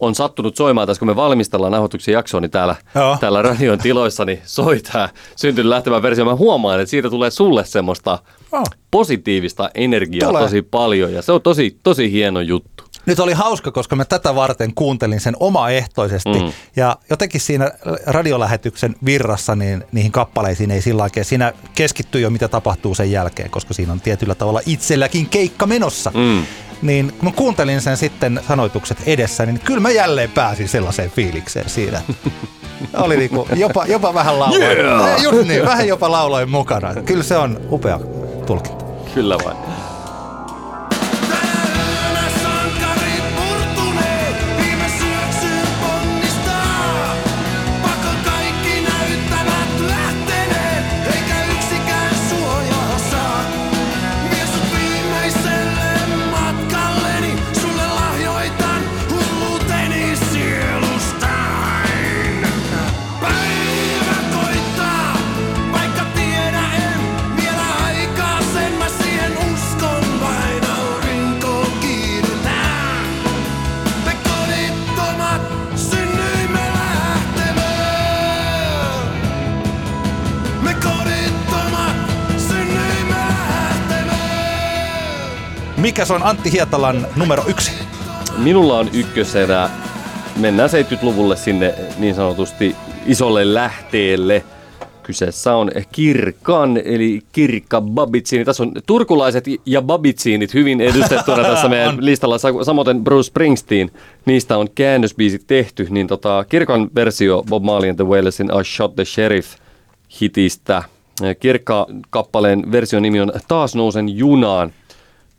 on sattunut soimaan tässä, kun me valmistellaan nauhoituksen jaksoa, niin täällä, Joo. täällä radion tiloissa niin soi tämä syntynyt lähtemään versio. Mä huomaan, että siitä tulee sulle semmoista Oh. positiivista energiaa Tulee. tosi paljon ja se on tosi, tosi hieno juttu. Nyt oli hauska, koska mä tätä varten kuuntelin sen omaehtoisesti. Mm. Ja jotenkin siinä radiolähetyksen virrassa niin niihin kappaleisiin ei sillä oikein. Siinä keskittyy jo mitä tapahtuu sen jälkeen, koska siinä on tietyllä tavalla itselläkin keikka menossa. Mm. Niin kun mä kuuntelin sen sitten sanoitukset edessä, niin kyllä mä jälleen pääsin sellaiseen fiilikseen siinä. Oli niinku jopa, jopa vähän lauloin. Yeah! Just niin, vähän jopa lauloin mukana. Kyllä se on upea tulkinta. Kyllä vain. Mikä se on Antti Hietalan numero yksi? Minulla on ykkösenä, mennään 70-luvulle sinne niin sanotusti isolle lähteelle. Kyseessä on Kirkan, eli Kirkka Babitsiini. Tässä on turkulaiset ja Babitsiinit hyvin edustettuna tässä meidän listalla. Sa- Samoin Bruce Springsteen, niistä on käännösbiisit tehty. Niin tota, Kirkan versio Bob Marley and the Wailersin I Shot the Sheriff hitistä. Kirkka-kappaleen version nimi on Taas nousen junaan.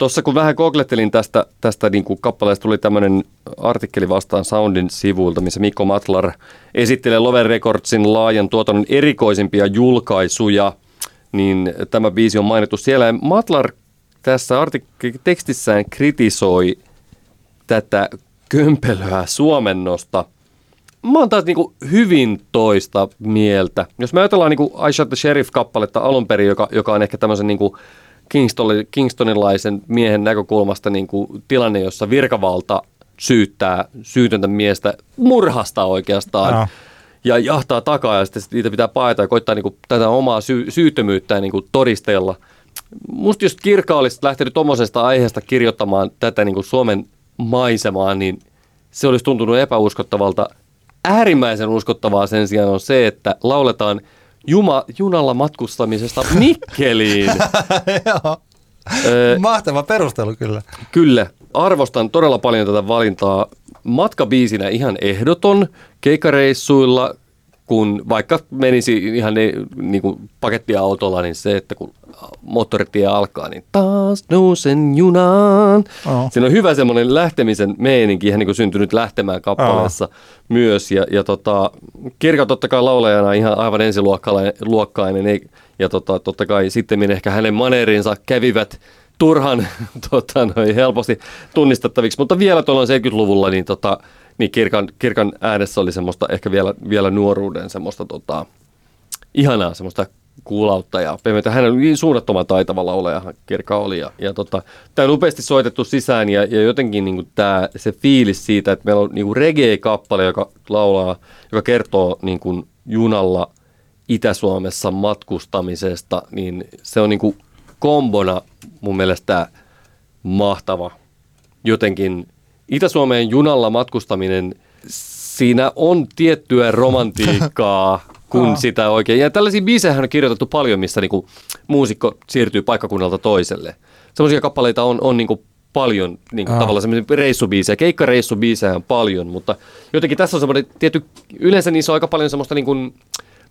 Tuossa kun vähän googlettelin tästä, tästä niin kuin kappaleesta, tuli tämmöinen artikkeli vastaan Soundin sivuilta, missä Mikko Matlar esittelee Lover Recordsin laajan tuotannon erikoisimpia julkaisuja, niin tämä biisi on mainittu siellä. Matlar tässä artik- tekstissään kritisoi tätä kömpelöä suomennosta. Mä oon taas niinku hyvin toista mieltä. Jos me ajatellaan niinku I Shot the Sheriff-kappaletta alun perin, joka, joka on ehkä tämmöisen niinku Kingston, Kingstonilaisen miehen näkökulmasta niinku tilanne, jossa virkavalta syyttää syytöntä miestä murhasta oikeastaan. Joo. Ja jahtaa takaa ja sitten niitä pitää paeta ja koittaa niinku tätä omaa sy- syyttömyyttään niinku todistella. Musta jos Kirkka olisi lähtenyt tuommoisesta aiheesta kirjoittamaan tätä niinku Suomen maisemaa, niin se olisi tuntunut epäuskottavalta. Äärimmäisen uskottavaa sen sijaan on se, että lauletaan Juma, junalla matkustamisesta Mikkeliin. Joo. Mahtava perustelu kyllä. Kyllä, arvostan todella paljon tätä valintaa. Matkabiisinä ihan ehdoton keikkareissuilla, kun vaikka menisi ihan ne, niin kuin pakettiautolla, niin se, että kun moottoritie alkaa, niin taas nousen junaan. Oo. Siinä on hyvä semmoinen lähtemisen meininki, ihan niin kuin syntynyt lähtemään kappaleessa myös. Ja, ja tota, Kirka totta kai laulajana ihan aivan ensiluokkainen, ei, ja tota, totta kai sitten ehkä hänen maneerinsa kävivät turhan tota, noin, helposti tunnistettaviksi, mutta vielä tuolla 70-luvulla niin, tota, niin kirkan, kirkan äänessä oli semmoista ehkä vielä, vielä nuoruuden semmoista tota, ihanaa semmoista kuulautta ja pehmeitä. Hän oli niin suunnattoman taitava laulaja, Kirka oli. Ja, ja tota, tämä on upeasti soitettu sisään ja, ja jotenkin niin tää, se fiilis siitä, että meillä on niin reggae-kappale, joka laulaa, joka kertoo niin kuin junalla Itä-Suomessa matkustamisesta, niin se on niin kuin kombona mun mielestä mahtava. Jotenkin Itä-Suomeen junalla matkustaminen, siinä on tiettyä romantiikkaa, kun sitä oikein. Ja tällaisia biisejä on kirjoitettu paljon, missä niinku muusikko siirtyy paikkakunnalta toiselle. Semmoisia kappaleita on, on niinku paljon niinku tavallaan semmoisia reissubiisejä, keikkareissubiisejä on paljon, mutta jotenkin tässä on semmoinen tietty, yleensä niissä on aika paljon semmoista niinku,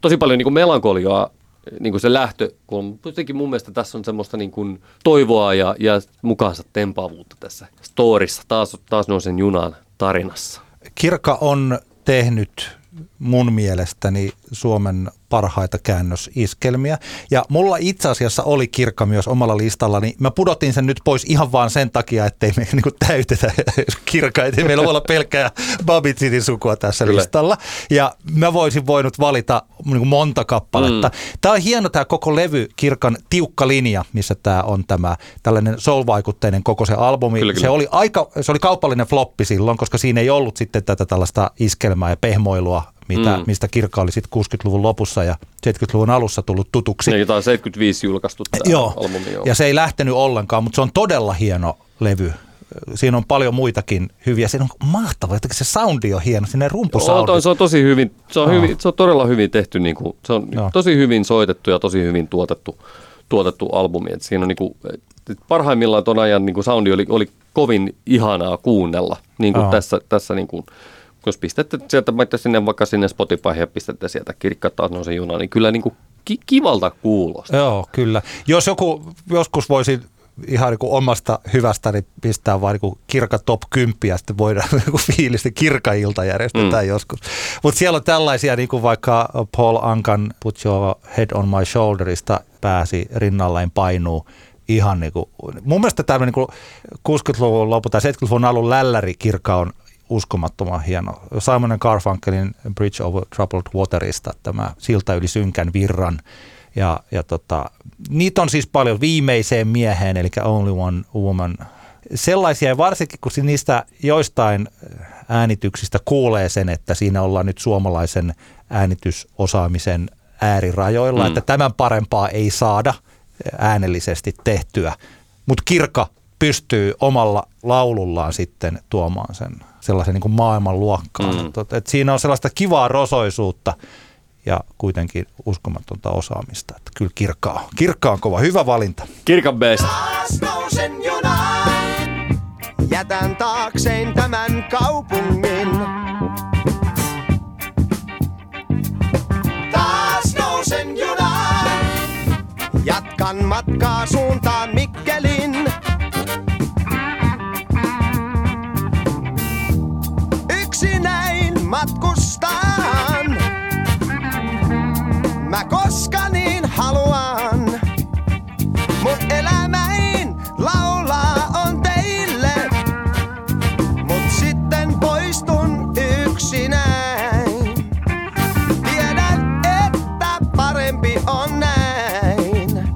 tosi paljon niinku melankoliaa niin kuin se lähtö, kun jotenkin mun mielestä tässä on semmoista niin kuin toivoa ja, ja mukaansa tempaavuutta tässä storissa, taas, taas nousen junan tarinassa. Kirka on tehnyt mun mielestäni Suomen parhaita käännösiskelmiä. Ja mulla itse asiassa oli Kirkka myös omalla listallani. Mä pudotin sen nyt pois ihan vaan sen takia, ettei me niinku täytetä Kirkka, ettei meillä voi olla pelkkää Babitsinin sukua tässä Kyllä. listalla. Ja mä voisin voinut valita niinku monta kappaletta. Mm. Tämä on hieno tämä koko levy, Kirkan tiukka linja, missä tämä on tämä tällainen soul-vaikutteinen koko se albumi. Kyllä, kyllä. Se oli aika, se oli kaupallinen floppi silloin, koska siinä ei ollut sitten tätä tällaista iskelmää ja pehmoilua, mitä, Mm. mistä Kirkka oli sitten 60-luvun lopussa ja 70-luvun alussa tullut tutuksi. Tämä on 75 julkaistu tämä Joo, albumi. Joo. ja se ei lähtenyt ollenkaan, mutta se on todella hieno levy siinä on paljon muitakin hyviä. Siinä on mahtava, jotenkin se soundi on hieno, sinne rumpusoundi. on, se on tosi hyvin, se on, Aa. hyvin, se on todella hyvin tehty, niin kuin, se on Joo. tosi hyvin soitettu ja tosi hyvin tuotettu, tuotettu albumi. Et siinä on niin kuin, parhaimmillaan ton ajan niin kuin soundi oli, oli kovin ihanaa kuunnella, niin kuin Joo. tässä, tässä niin kuin, jos pistätte sieltä vaikka sinne, vaikka sinne Spotify ja pistätte sieltä kirkkaat taas nousi juna, niin kyllä niin kuin ki- kivalta kuulostaa. Joo, kyllä. Jos joku joskus voisi ihan niin kuin omasta hyvästäni pistää vaan niin kirka top 10 ja sitten voidaan joku fiilistä kirkailta järjestetään mm. joskus. Mutta siellä on tällaisia niin kuin vaikka Paul Ankan Put Your Head on My Shoulderista pääsi rinnalleen painuu ihan niin kuin, mun mielestä tämmöinen niin 60-luvun lopun tai 70-luvun alun lälläri kirka on uskomattoman hieno. Simon Garfunkelin Bridge over Troubled Waterista, tämä silta yli synkän virran. Ja, ja tota, niitä on siis paljon viimeiseen mieheen, eli Only One Woman. Sellaisia, varsinkin kun niistä joistain äänityksistä kuulee sen, että siinä ollaan nyt suomalaisen äänitysosaamisen äärirajoilla, mm. että tämän parempaa ei saada äänellisesti tehtyä. Mutta Kirka pystyy omalla laulullaan sitten tuomaan sen sellaisen niin kuin maailmanluokkaan. Mm. Et, et siinä on sellaista kivaa rosoisuutta ja kuitenkin uskomatonta osaamista. Että kyllä Kirkka on, Kirkka on kova. Hyvä valinta. Kirkan best. Jätän taakseen tämän kaupungin. Taas nousen junaan, jatkan matkaa suuntaan Mikkelin. Matkustaan, mä koska niin haluan. Mun elämäin laulaa on teille, mut sitten poistun yksinäin. Tiedän, että parempi on näin.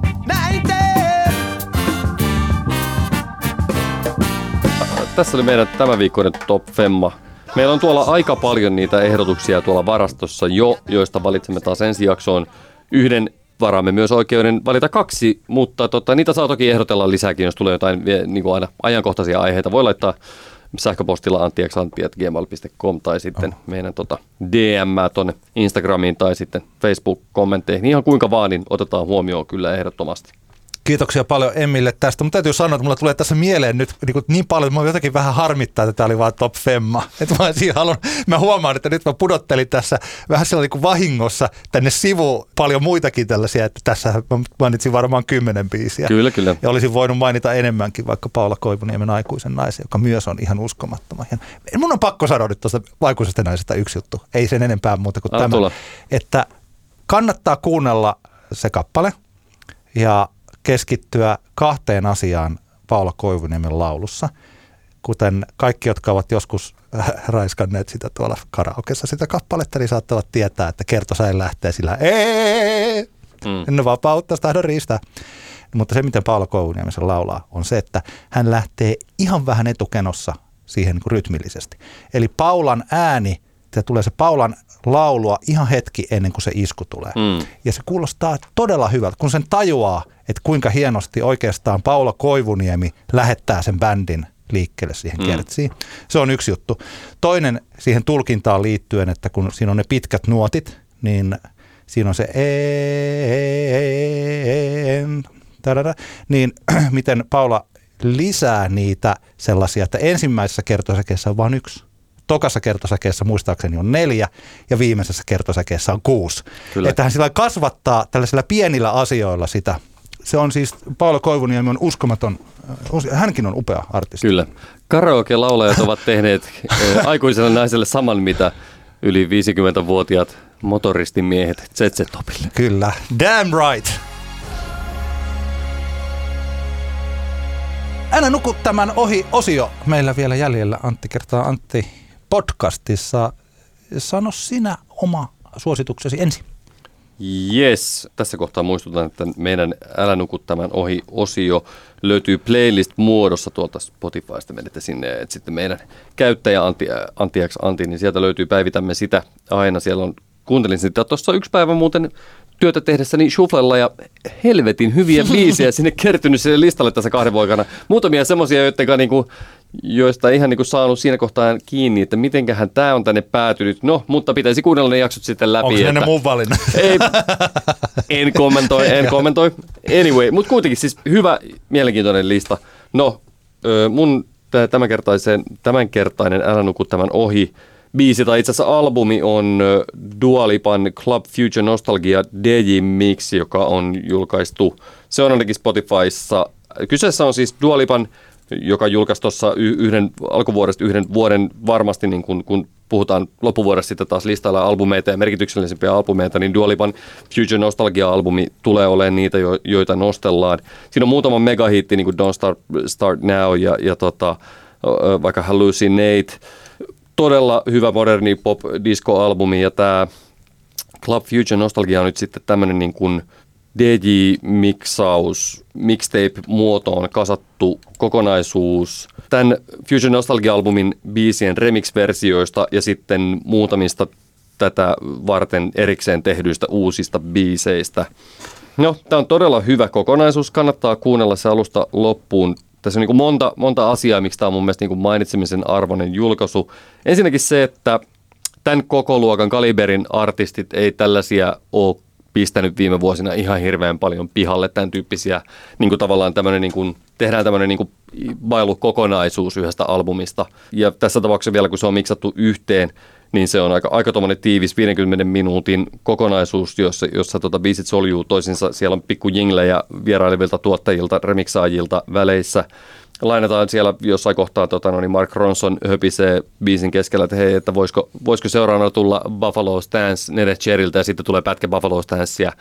Tässä oli meidän tämänviikkoinen Top Femma. Meillä on tuolla aika paljon niitä ehdotuksia tuolla varastossa jo, joista valitsemme taas ensi jaksoon yhden varaamme myös oikeuden valita kaksi, mutta tota, niitä saa toki ehdotella lisääkin, jos tulee jotain niin kuin aina ajankohtaisia aiheita. Voi laittaa sähköpostilla antiaksantti.gmail.com tai sitten oh. meidän tota, DM tuonne Instagramiin tai sitten Facebook-kommentteihin. Ihan kuinka vaan, niin otetaan huomioon kyllä ehdottomasti. Kiitoksia paljon Emmille tästä. Mutta täytyy sanoa, että mulla tulee tässä mieleen nyt niin, kuin niin paljon, että mä jotenkin vähän harmittaa, että tämä oli vain top femma. Että mä, halunnut, mä huomaan, että nyt mä pudottelin tässä vähän sellainen kuin vahingossa tänne sivu paljon muitakin tällaisia, että tässä mä mainitsin varmaan kymmenen biisiä. Kyllä, kyllä. Ja olisin voinut mainita enemmänkin vaikka Paula Koivuniemen aikuisen naisen, joka myös on ihan uskomattoman. Mun on pakko sanoa nyt tuosta aikuisesta naisesta yksi juttu. Ei sen enempää muuta kuin Anna tämä. tulla. Että kannattaa kuunnella se kappale ja keskittyä kahteen asiaan Paula Koivuniemen laulussa. Kuten kaikki, jotka ovat joskus äh, raiskanneet sitä tuolla karaokessa sitä kappaletta, niin saattavat tietää, että kertosäin lähtee sillä ee, Mm. ennen vapautta riistää. Mutta se, miten Paula Koivuniemi sen laulaa, on se, että hän lähtee ihan vähän etukenossa siihen niin rytmillisesti. Eli Paulan ääni, se tulee se Paulan laulua ihan hetki ennen kuin se isku tulee. Mm. Ja se kuulostaa todella hyvältä, kun sen tajuaa, että kuinka hienosti oikeastaan Paula Koivuniemi lähettää sen bändin liikkeelle siihen Mm. kertsiin. Se on yksi juttu. Toinen siihen tulkintaan liittyen, että kun siinä on ne pitkät nuotit, niin siinä on se en, tadada, niin miten Paula lisää niitä sellaisia, että ensimmäisessä kertosäkeessä on vain yksi. Tokassa kertosäkeessä muistaakseni on neljä ja viimeisessä kertosäkeessä on kuusi. Kyllä. Että hän sillä kasvattaa tällaisilla pienillä asioilla sitä. Se on siis, Paula Koivuniemi on uskomaton, äh, hänkin on upea artisti. Kyllä. Karaoke-laulajat ovat tehneet eh, aikuiselle naiselle saman, mitä yli 50-vuotiaat motoristimiehet ZZ-topille. Kyllä. Damn right. Älä nuku tämän ohi osio. Meillä vielä jäljellä Antti kertaa Antti podcastissa. Sano sinä oma suosituksesi ensin. Yes, tässä kohtaa muistutan, että meidän Älä nuku tämän ohi osio löytyy playlist-muodossa tuolta Spotifysta. Menette sinne ja sitten meidän käyttäjä Antti, Antti X Antti, niin sieltä löytyy, päivitämme sitä aina. Siellä on, kuuntelin sitä tuossa yksi päivä muuten työtä tehdessäni Shufflella ja helvetin hyviä biisejä sinne kertynyt sille listalle tässä kahden vuokana. Muutamia semmoisia, joiden niinku, joista ihan niin kuin saanut siinä kohtaa kiinni, että mitenköhän tämä on tänne päätynyt. No, mutta pitäisi kuunnella ne jaksot sitten läpi. Onko että... ne mun valinnat? Ei, en kommentoi, en kommentoi. Anyway, mutta kuitenkin siis hyvä, mielenkiintoinen lista. No, mun tä- tämänkertaisen, tämänkertainen Älä nuku tämän ohi biisi, tai itse asiassa albumi on ö, Dua Lipan Club Future Nostalgia DJ Mix, joka on julkaistu. Se on ainakin Spotifyssa. Kyseessä on siis Dua Lipan, joka julkaisi tuossa yhden alkuvuodesta yhden vuoden varmasti, niin kun, kun puhutaan loppuvuodesta sitten taas listalla albumeita ja merkityksellisempiä albumeita, niin Dua Lipan Future Nostalgia-albumi tulee olemaan niitä, jo, joita nostellaan. Siinä on muutama megahitti, niin kuin Don't Start, Start Now ja, ja tota, vaikka Hallucinate. Todella hyvä moderni pop-disco-albumi ja tämä Club Future Nostalgia on nyt sitten tämmöinen niin kuin DJ-miksaus, mixtape-muotoon kasattu kokonaisuus. Tämän Future Nostalgia-albumin biisien remix-versioista ja sitten muutamista tätä varten erikseen tehdyistä uusista biiseistä. No, tämä on todella hyvä kokonaisuus. Kannattaa kuunnella se alusta loppuun. Tässä on niin kuin monta, monta asiaa, miksi tämä on mun mielestä niin kuin mainitsemisen arvoinen julkaisu. Ensinnäkin se, että tämän koko luokan kaliberin artistit ei tällaisia ole pistänyt viime vuosina ihan hirveän paljon pihalle tämän tyyppisiä, niin kuin tavallaan tämmöinen, niin kuin, tehdään tämmöinen niin kuin bailukokonaisuus yhdestä albumista. Ja tässä tapauksessa vielä, kun se on miksattu yhteen, niin se on aika, aika tuommoinen tiivis 50 minuutin kokonaisuus, jossa, jossa tota biisit soljuu toisinsa. Siellä on pikku jinglejä vierailevilta tuottajilta, remiksaajilta väleissä. Lainataan siellä jossain kohtaa, tota, no, niin Mark Ronson höpisee biisin keskellä, että hei, että voisiko, voisiko seuraavana tulla Buffalo Stance Nene Cheriltä ja sitten tulee pätkä Buffalo Stancea.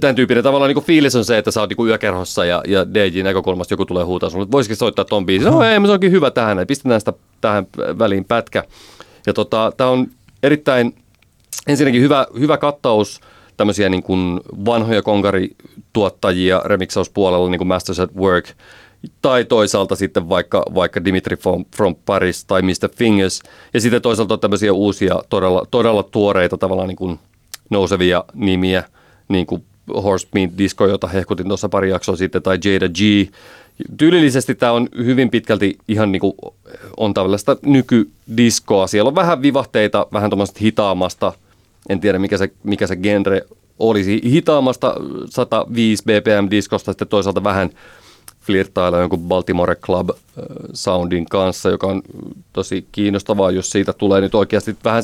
Tämän tyyppinen tavallaan niin kuin fiilis on se, että sä oot niin yökerhossa ja, ja DJ-näkökulmasta joku tulee huutaa sulle, että voisikin soittaa ton biisin. No ei, se onkin hyvä tähän, että pistetään sitä tähän väliin pätkä. Ja tota, tämä on erittäin ensinnäkin hyvä, hyvä kattaus tämmöisiä niin kuin vanhoja konkarituottajia remixauspuolella, niin kuin Masters at Work, tai toisaalta sitten vaikka, vaikka Dimitri from, from Paris tai Mr. Fingers, ja sitten toisaalta tämmöisiä uusia, todella, todella tuoreita tavallaan niin kuin nousevia nimiä, niin kuin Horse Meat Disco, jota hehkutin tuossa pari jaksoa sitten, tai Jada G. Tyylillisesti tämä on hyvin pitkälti ihan niin kuin on tällaista nykydiskoa. Siellä on vähän vivahteita, vähän tuommoista hitaamasta, en tiedä mikä se, mikä se genre olisi, hitaamasta 105 BPM diskosta, sitten toisaalta vähän flirttailla jonkun Baltimore Club äh, soundin kanssa, joka on tosi kiinnostavaa, jos siitä tulee nyt oikeasti vähän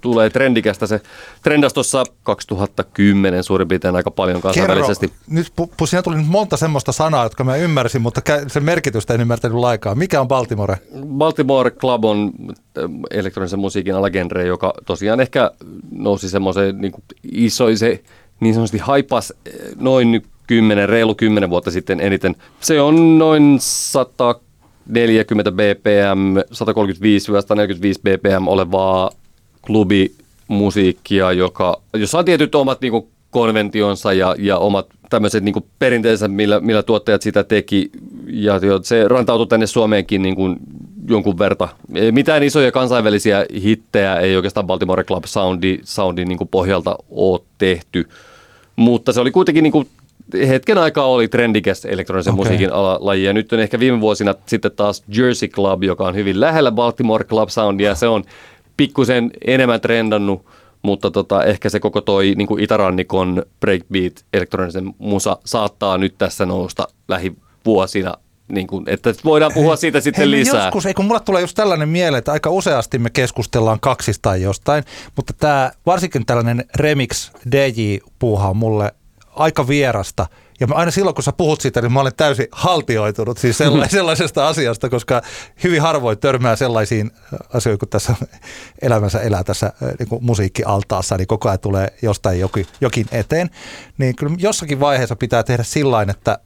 tulee trendikästä. Se trendas tuossa 2010 suurin piirtein aika paljon kansainvälisesti. nyt pu, siinä tuli nyt monta semmoista sanaa, jotka mä ymmärsin, mutta sen merkitystä en ymmärtänyt laikaa. Mikä on Baltimore? Baltimore Club on äh, elektronisen musiikin alagenre, joka tosiaan ehkä nousi semmoiseen niin iso, se niin sanotusti haipas äh, noin 10, reilu 10 vuotta sitten eniten. Se on noin 140 BPM, 135-145 BPM olevaa klubimusiikkia, joka, jossa on tietyt omat niin kuin, konventionsa ja, ja omat tämmöiset niin perinteensä, millä, millä tuottajat sitä teki. Ja se rantautui tänne Suomeenkin niin kuin jonkun verta. Mitään isoja kansainvälisiä hittejä ei oikeastaan Baltimore Club Soundi, Soundin niin kuin pohjalta ole tehty. Mutta se oli kuitenkin niin kuin hetken aikaa oli trendikäs elektronisen okay. musiikin ala- laji. Ja nyt on ehkä viime vuosina sitten taas Jersey Club, joka on hyvin lähellä Baltimore Club Soundia. Se on pikkusen enemmän trendannut, mutta tota, ehkä se koko toi niin kuin itärannikon breakbeat elektronisen musa saattaa nyt tässä nousta lähivuosina. Niin kuin, että voidaan puhua siitä sitten Hei, lisää. Joskus, ei kun mulle tulee just tällainen mieleen, että aika useasti me keskustellaan kaksistaan jostain, mutta tämä varsinkin tällainen remix DJ-puuha on mulle aika vierasta. Ja mä aina silloin, kun sä puhut siitä, niin mä olen täysin haltioitunut siis sella- sellaisesta asiasta, koska hyvin harvoin törmää sellaisiin asioihin, kun tässä elämänsä elää tässä äh, niin kuin musiikkialtaassa, niin koko ajan tulee jostain jokin, jokin eteen. Niin kyllä jossakin vaiheessa pitää tehdä sillä että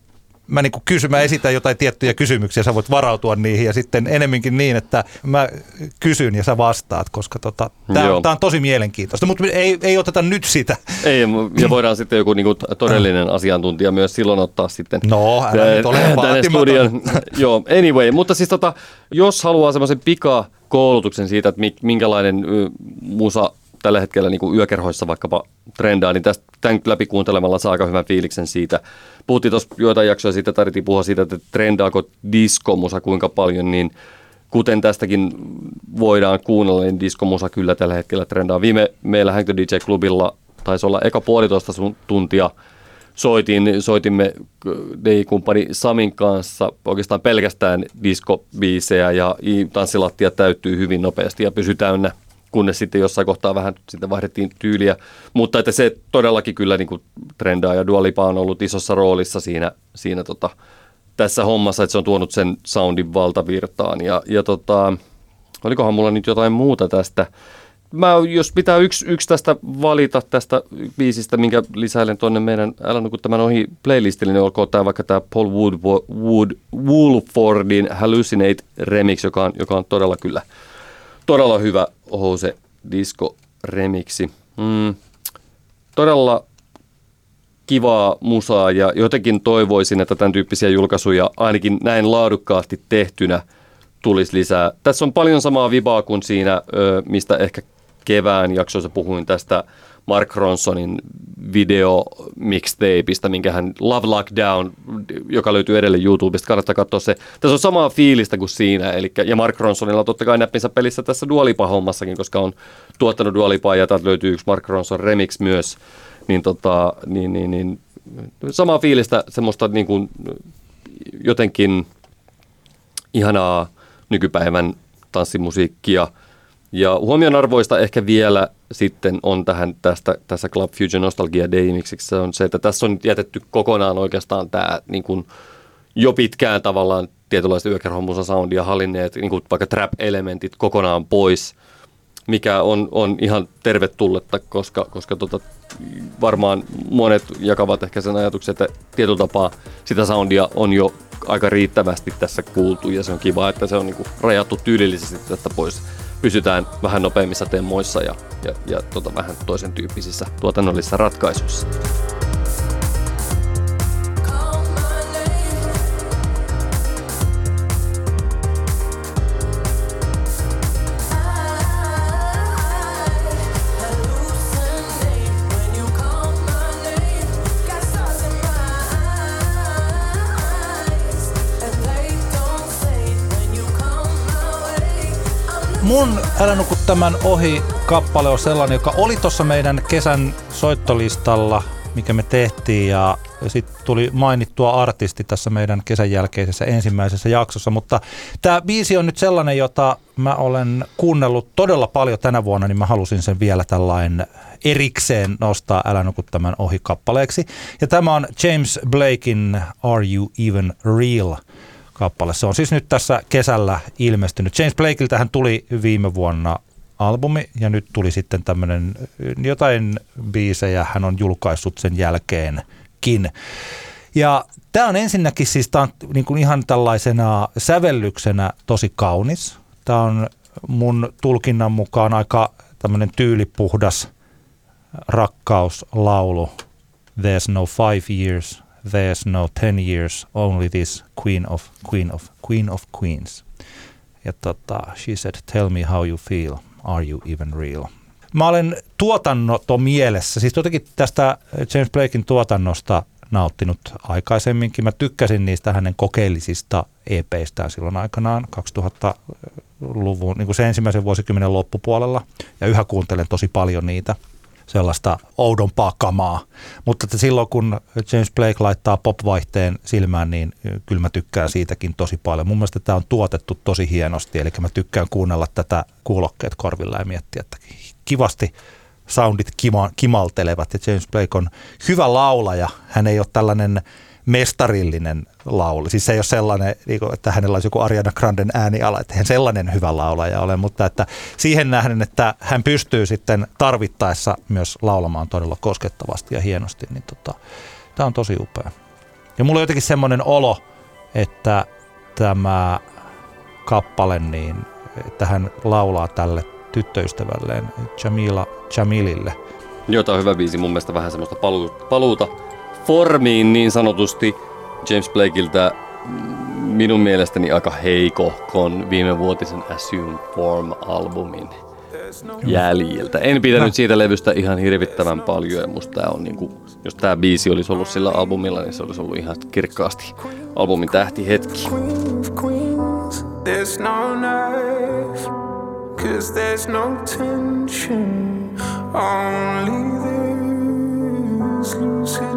mä niin kysyn, mä esitän jotain tiettyjä kysymyksiä, sä voit varautua niihin ja sitten enemminkin niin, että mä kysyn ja sä vastaat, koska tota, tämä on, tää on tosi mielenkiintoista, mutta ei, ei oteta nyt sitä. Ei, ja voidaan sitten joku niinku todellinen asiantuntija myös silloin ottaa sitten No, älä tä- nyt ole tänne studion. Joo, anyway, mutta siis tota, jos haluaa semmoisen pikakoulutuksen siitä, että mi- minkälainen musa tällä hetkellä niin kuin yökerhoissa vaikkapa trendaa, niin tästä tämän läpi kuuntelemalla saa aika hyvän fiiliksen siitä. Puhuttiin tuossa joitain jaksoja siitä, tarvittiin puhua siitä, että trendaako diskomusa kuinka paljon, niin kuten tästäkin voidaan kuunnella, niin diskomusa kyllä tällä hetkellä trendaa. Viime meillä Hang DJ-klubilla taisi olla eka puolitoista tuntia soitin, soitimme DJ-kumppani Samin kanssa oikeastaan pelkästään diskobiisejä ja tanssilattia täyttyy hyvin nopeasti ja pysy täynnä, kunnes sitten jossain kohtaa vähän sitten vaihdettiin tyyliä. Mutta että se todellakin kyllä niin kuin trendaa ja Dua Lipa on ollut isossa roolissa siinä, siinä tota, tässä hommassa, että se on tuonut sen soundin valtavirtaan. Ja, ja tota, olikohan mulla nyt jotain muuta tästä? Mä, jos pitää yksi, yksi tästä valita tästä biisistä, minkä lisäilen tuonne meidän Älä nuku tämän ohi playlistille, niin olkoon tämä vaikka tämä Paul Wood, Wood, Woolfordin Hallucinate Remix, joka on, joka on todella kyllä todella hyvä Hose Disco remiksi. Mm, todella kivaa musaa ja jotenkin toivoisin, että tämän tyyppisiä julkaisuja ainakin näin laadukkaasti tehtynä tulisi lisää. Tässä on paljon samaa vibaa kuin siinä, mistä ehkä kevään jaksoissa puhuin tästä Mark Ronsonin video mixtapeista, minkä hän Love Lockdown, joka löytyy edelleen YouTubesta, kannattaa katsoa se. Tässä on samaa fiilistä kuin siinä, eli, ja Mark Ronsonilla on totta kai näppinsä pelissä tässä Dualipa-hommassakin, koska on tuottanut Dualipaa ja täältä löytyy yksi Mark Ronson remix myös, niin, tota, niin, niin, niin samaa fiilistä, semmoista niin kuin, jotenkin ihanaa nykypäivän tanssimusiikkia. Ja huomionarvoista ehkä vielä sitten on tähän tästä, tässä Club Fusion Nostalgia Day-miksiksi on se, että tässä on nyt jätetty kokonaan oikeastaan tämä niin kuin jo pitkään tavallaan tietynlaista yökerhomusa soundia hallinneet, niin kuin vaikka trap-elementit kokonaan pois, mikä on, on ihan tervetulletta, koska, koska tota, varmaan monet jakavat ehkä sen ajatuksen, että tietyllä tapaa sitä soundia on jo aika riittävästi tässä kuultu ja se on kiva, että se on niin kuin rajattu tyylillisesti tästä pois. Pysytään vähän nopeammissa temmoissa ja, ja, ja tota, vähän toisen tyyppisissä tuotannollisissa ratkaisuissa. Älä nuku tämän ohi kappale on sellainen, joka oli tuossa meidän kesän soittolistalla, mikä me tehtiin ja sitten tuli mainittua artisti tässä meidän kesän jälkeisessä ensimmäisessä jaksossa, mutta tämä biisi on nyt sellainen, jota mä olen kuunnellut todella paljon tänä vuonna, niin mä halusin sen vielä tällainen erikseen nostaa Älä nuku tämän ohi kappaleeksi. Ja tämä on James Blakein Are You Even Real? Kappale. Se on siis nyt tässä kesällä ilmestynyt. James Blakeiltähän tuli viime vuonna albumi ja nyt tuli sitten tämmöinen jotain biisejä hän on julkaissut sen jälkeenkin. Ja tämä on ensinnäkin siis tää on niin kuin ihan tällaisena sävellyksenä tosi kaunis. Tämä on mun tulkinnan mukaan aika tämmöinen tyylipuhdas rakkauslaulu. There's no five years, there's no ten years, only this queen of, queen of, queen of queens. Ja tota, she said, tell me how you feel, are you even real? Mä olen tuotannoton mielessä, siis jotenkin tästä James Blakein tuotannosta nauttinut aikaisemminkin. Mä tykkäsin niistä hänen kokeellisista EPistään silloin aikanaan 2000-luvun, niin kuin se ensimmäisen vuosikymmenen loppupuolella. Ja yhä kuuntelen tosi paljon niitä sellaista oudompaa kamaa. Mutta että silloin kun James Blake laittaa popvaihteen silmään, niin kyllä mä tykkään siitäkin tosi paljon. Mun mielestä tämä on tuotettu tosi hienosti, eli mä tykkään kuunnella tätä kuulokkeet korvilla ja miettiä, että kivasti soundit kima, kimaltelevat ja James Blake on hyvä laulaja. Hän ei ole tällainen mestarillinen laulu. Siis se ei ole sellainen, niin että hänellä olisi joku Ariana Granden ääniala, että hän sellainen hyvä laulaja ole, mutta että siihen nähden, että hän pystyy sitten tarvittaessa myös laulamaan todella koskettavasti ja hienosti, niin tota, tämä on tosi upea. Ja mulla on jotenkin semmoinen olo, että tämä kappale, niin että hän laulaa tälle tyttöystävälleen Jamila Jamilille. Joo, tää on hyvä biisi, mun mielestä vähän semmoista paluuta, paluuta formiin niin sanotusti James Blakeiltä minun mielestäni aika heikohkon viime vuotisen Assume Form-albumin jäljiltä. En pitänyt siitä levystä ihan hirvittävän paljon ja musta tää on niinku, jos tää biisi olisi ollut sillä albumilla, niin se olisi ollut ihan kirkkaasti albumin of queens, there's no cause there's no tension, only lucid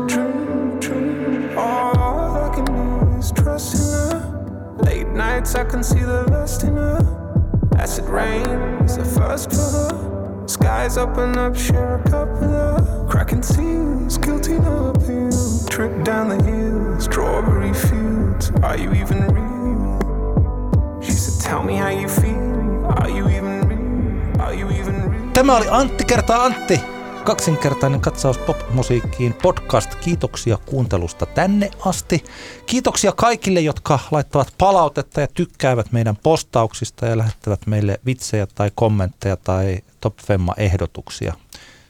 nights, I can see the lust in her. Acid rain is the first for. Skies open up, share a cup with her. Cracking seals, guilty no appeal. Trip down the hill, strawberry fields. Are you even real? She said, Tell me how you feel. Are you even real? Are you even real? Tämä oli Antti kertaa Antti. Kaksinkertainen katsaus popmusiikkiin podcast. Kiitoksia kuuntelusta tänne asti. Kiitoksia kaikille, jotka laittavat palautetta ja tykkäävät meidän postauksista ja lähettävät meille vitsejä tai kommentteja tai Top Femma-ehdotuksia.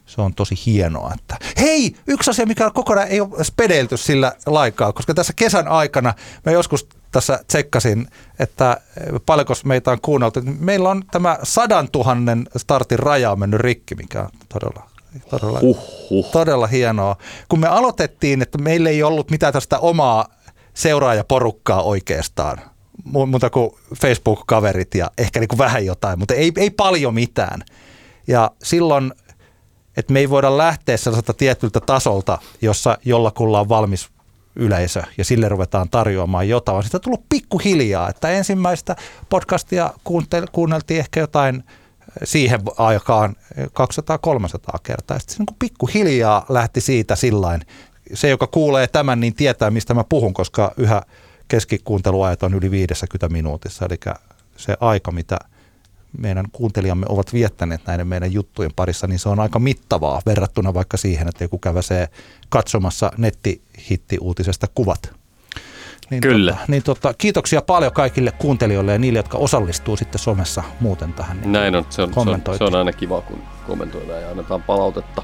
Se on tosi hienoa. Että... Hei, yksi asia, mikä kokonaan ei ole spedelty sillä laikaa, koska tässä kesän aikana mä joskus tässä tsekkasin, että paljonko meitä on kuunneltu. Meillä on tämä sadan tuhannen startin raja mennyt rikki, mikä on todella, todella, Huhhuh. todella hienoa. Kun me aloitettiin, että meillä ei ollut mitään tästä omaa seuraajaporukkaa oikeastaan, mu- muuta kuin Facebook-kaverit ja ehkä niin kuin vähän jotain, mutta ei, ei paljon mitään. Ja silloin, että me ei voida lähteä sellaiselta tietyltä tasolta, jossa jollakulla on valmis yleisö ja sille ruvetaan tarjoamaan jotain, vaan sitä on tullut pikkuhiljaa, että ensimmäistä podcastia kuuntel- kuunneltiin ehkä jotain siihen aikaan 200-300 kertaa. Sitten se niin pikkuhiljaa lähti siitä sillain. Se, joka kuulee tämän, niin tietää, mistä mä puhun, koska yhä keskikuunteluajat on yli 50 minuutissa. Eli se aika, mitä meidän kuuntelijamme ovat viettäneet näiden meidän juttujen parissa, niin se on aika mittavaa verrattuna vaikka siihen, että joku käväsee katsomassa nettihitti-uutisesta kuvat. Niin Kyllä. Tota, niin tota, kiitoksia paljon kaikille kuuntelijoille ja niille, jotka osallistuu sitten somessa muuten tähän. Niin Näin on. Se on, se on, se on aina kiva, kun kommentoidaan ja annetaan palautetta.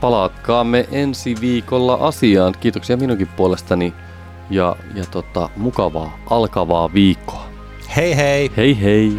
Palaatkaamme ensi viikolla asiaan. Kiitoksia minunkin puolestani ja, ja tota, mukavaa alkavaa viikkoa. Hei hei! Hei hei!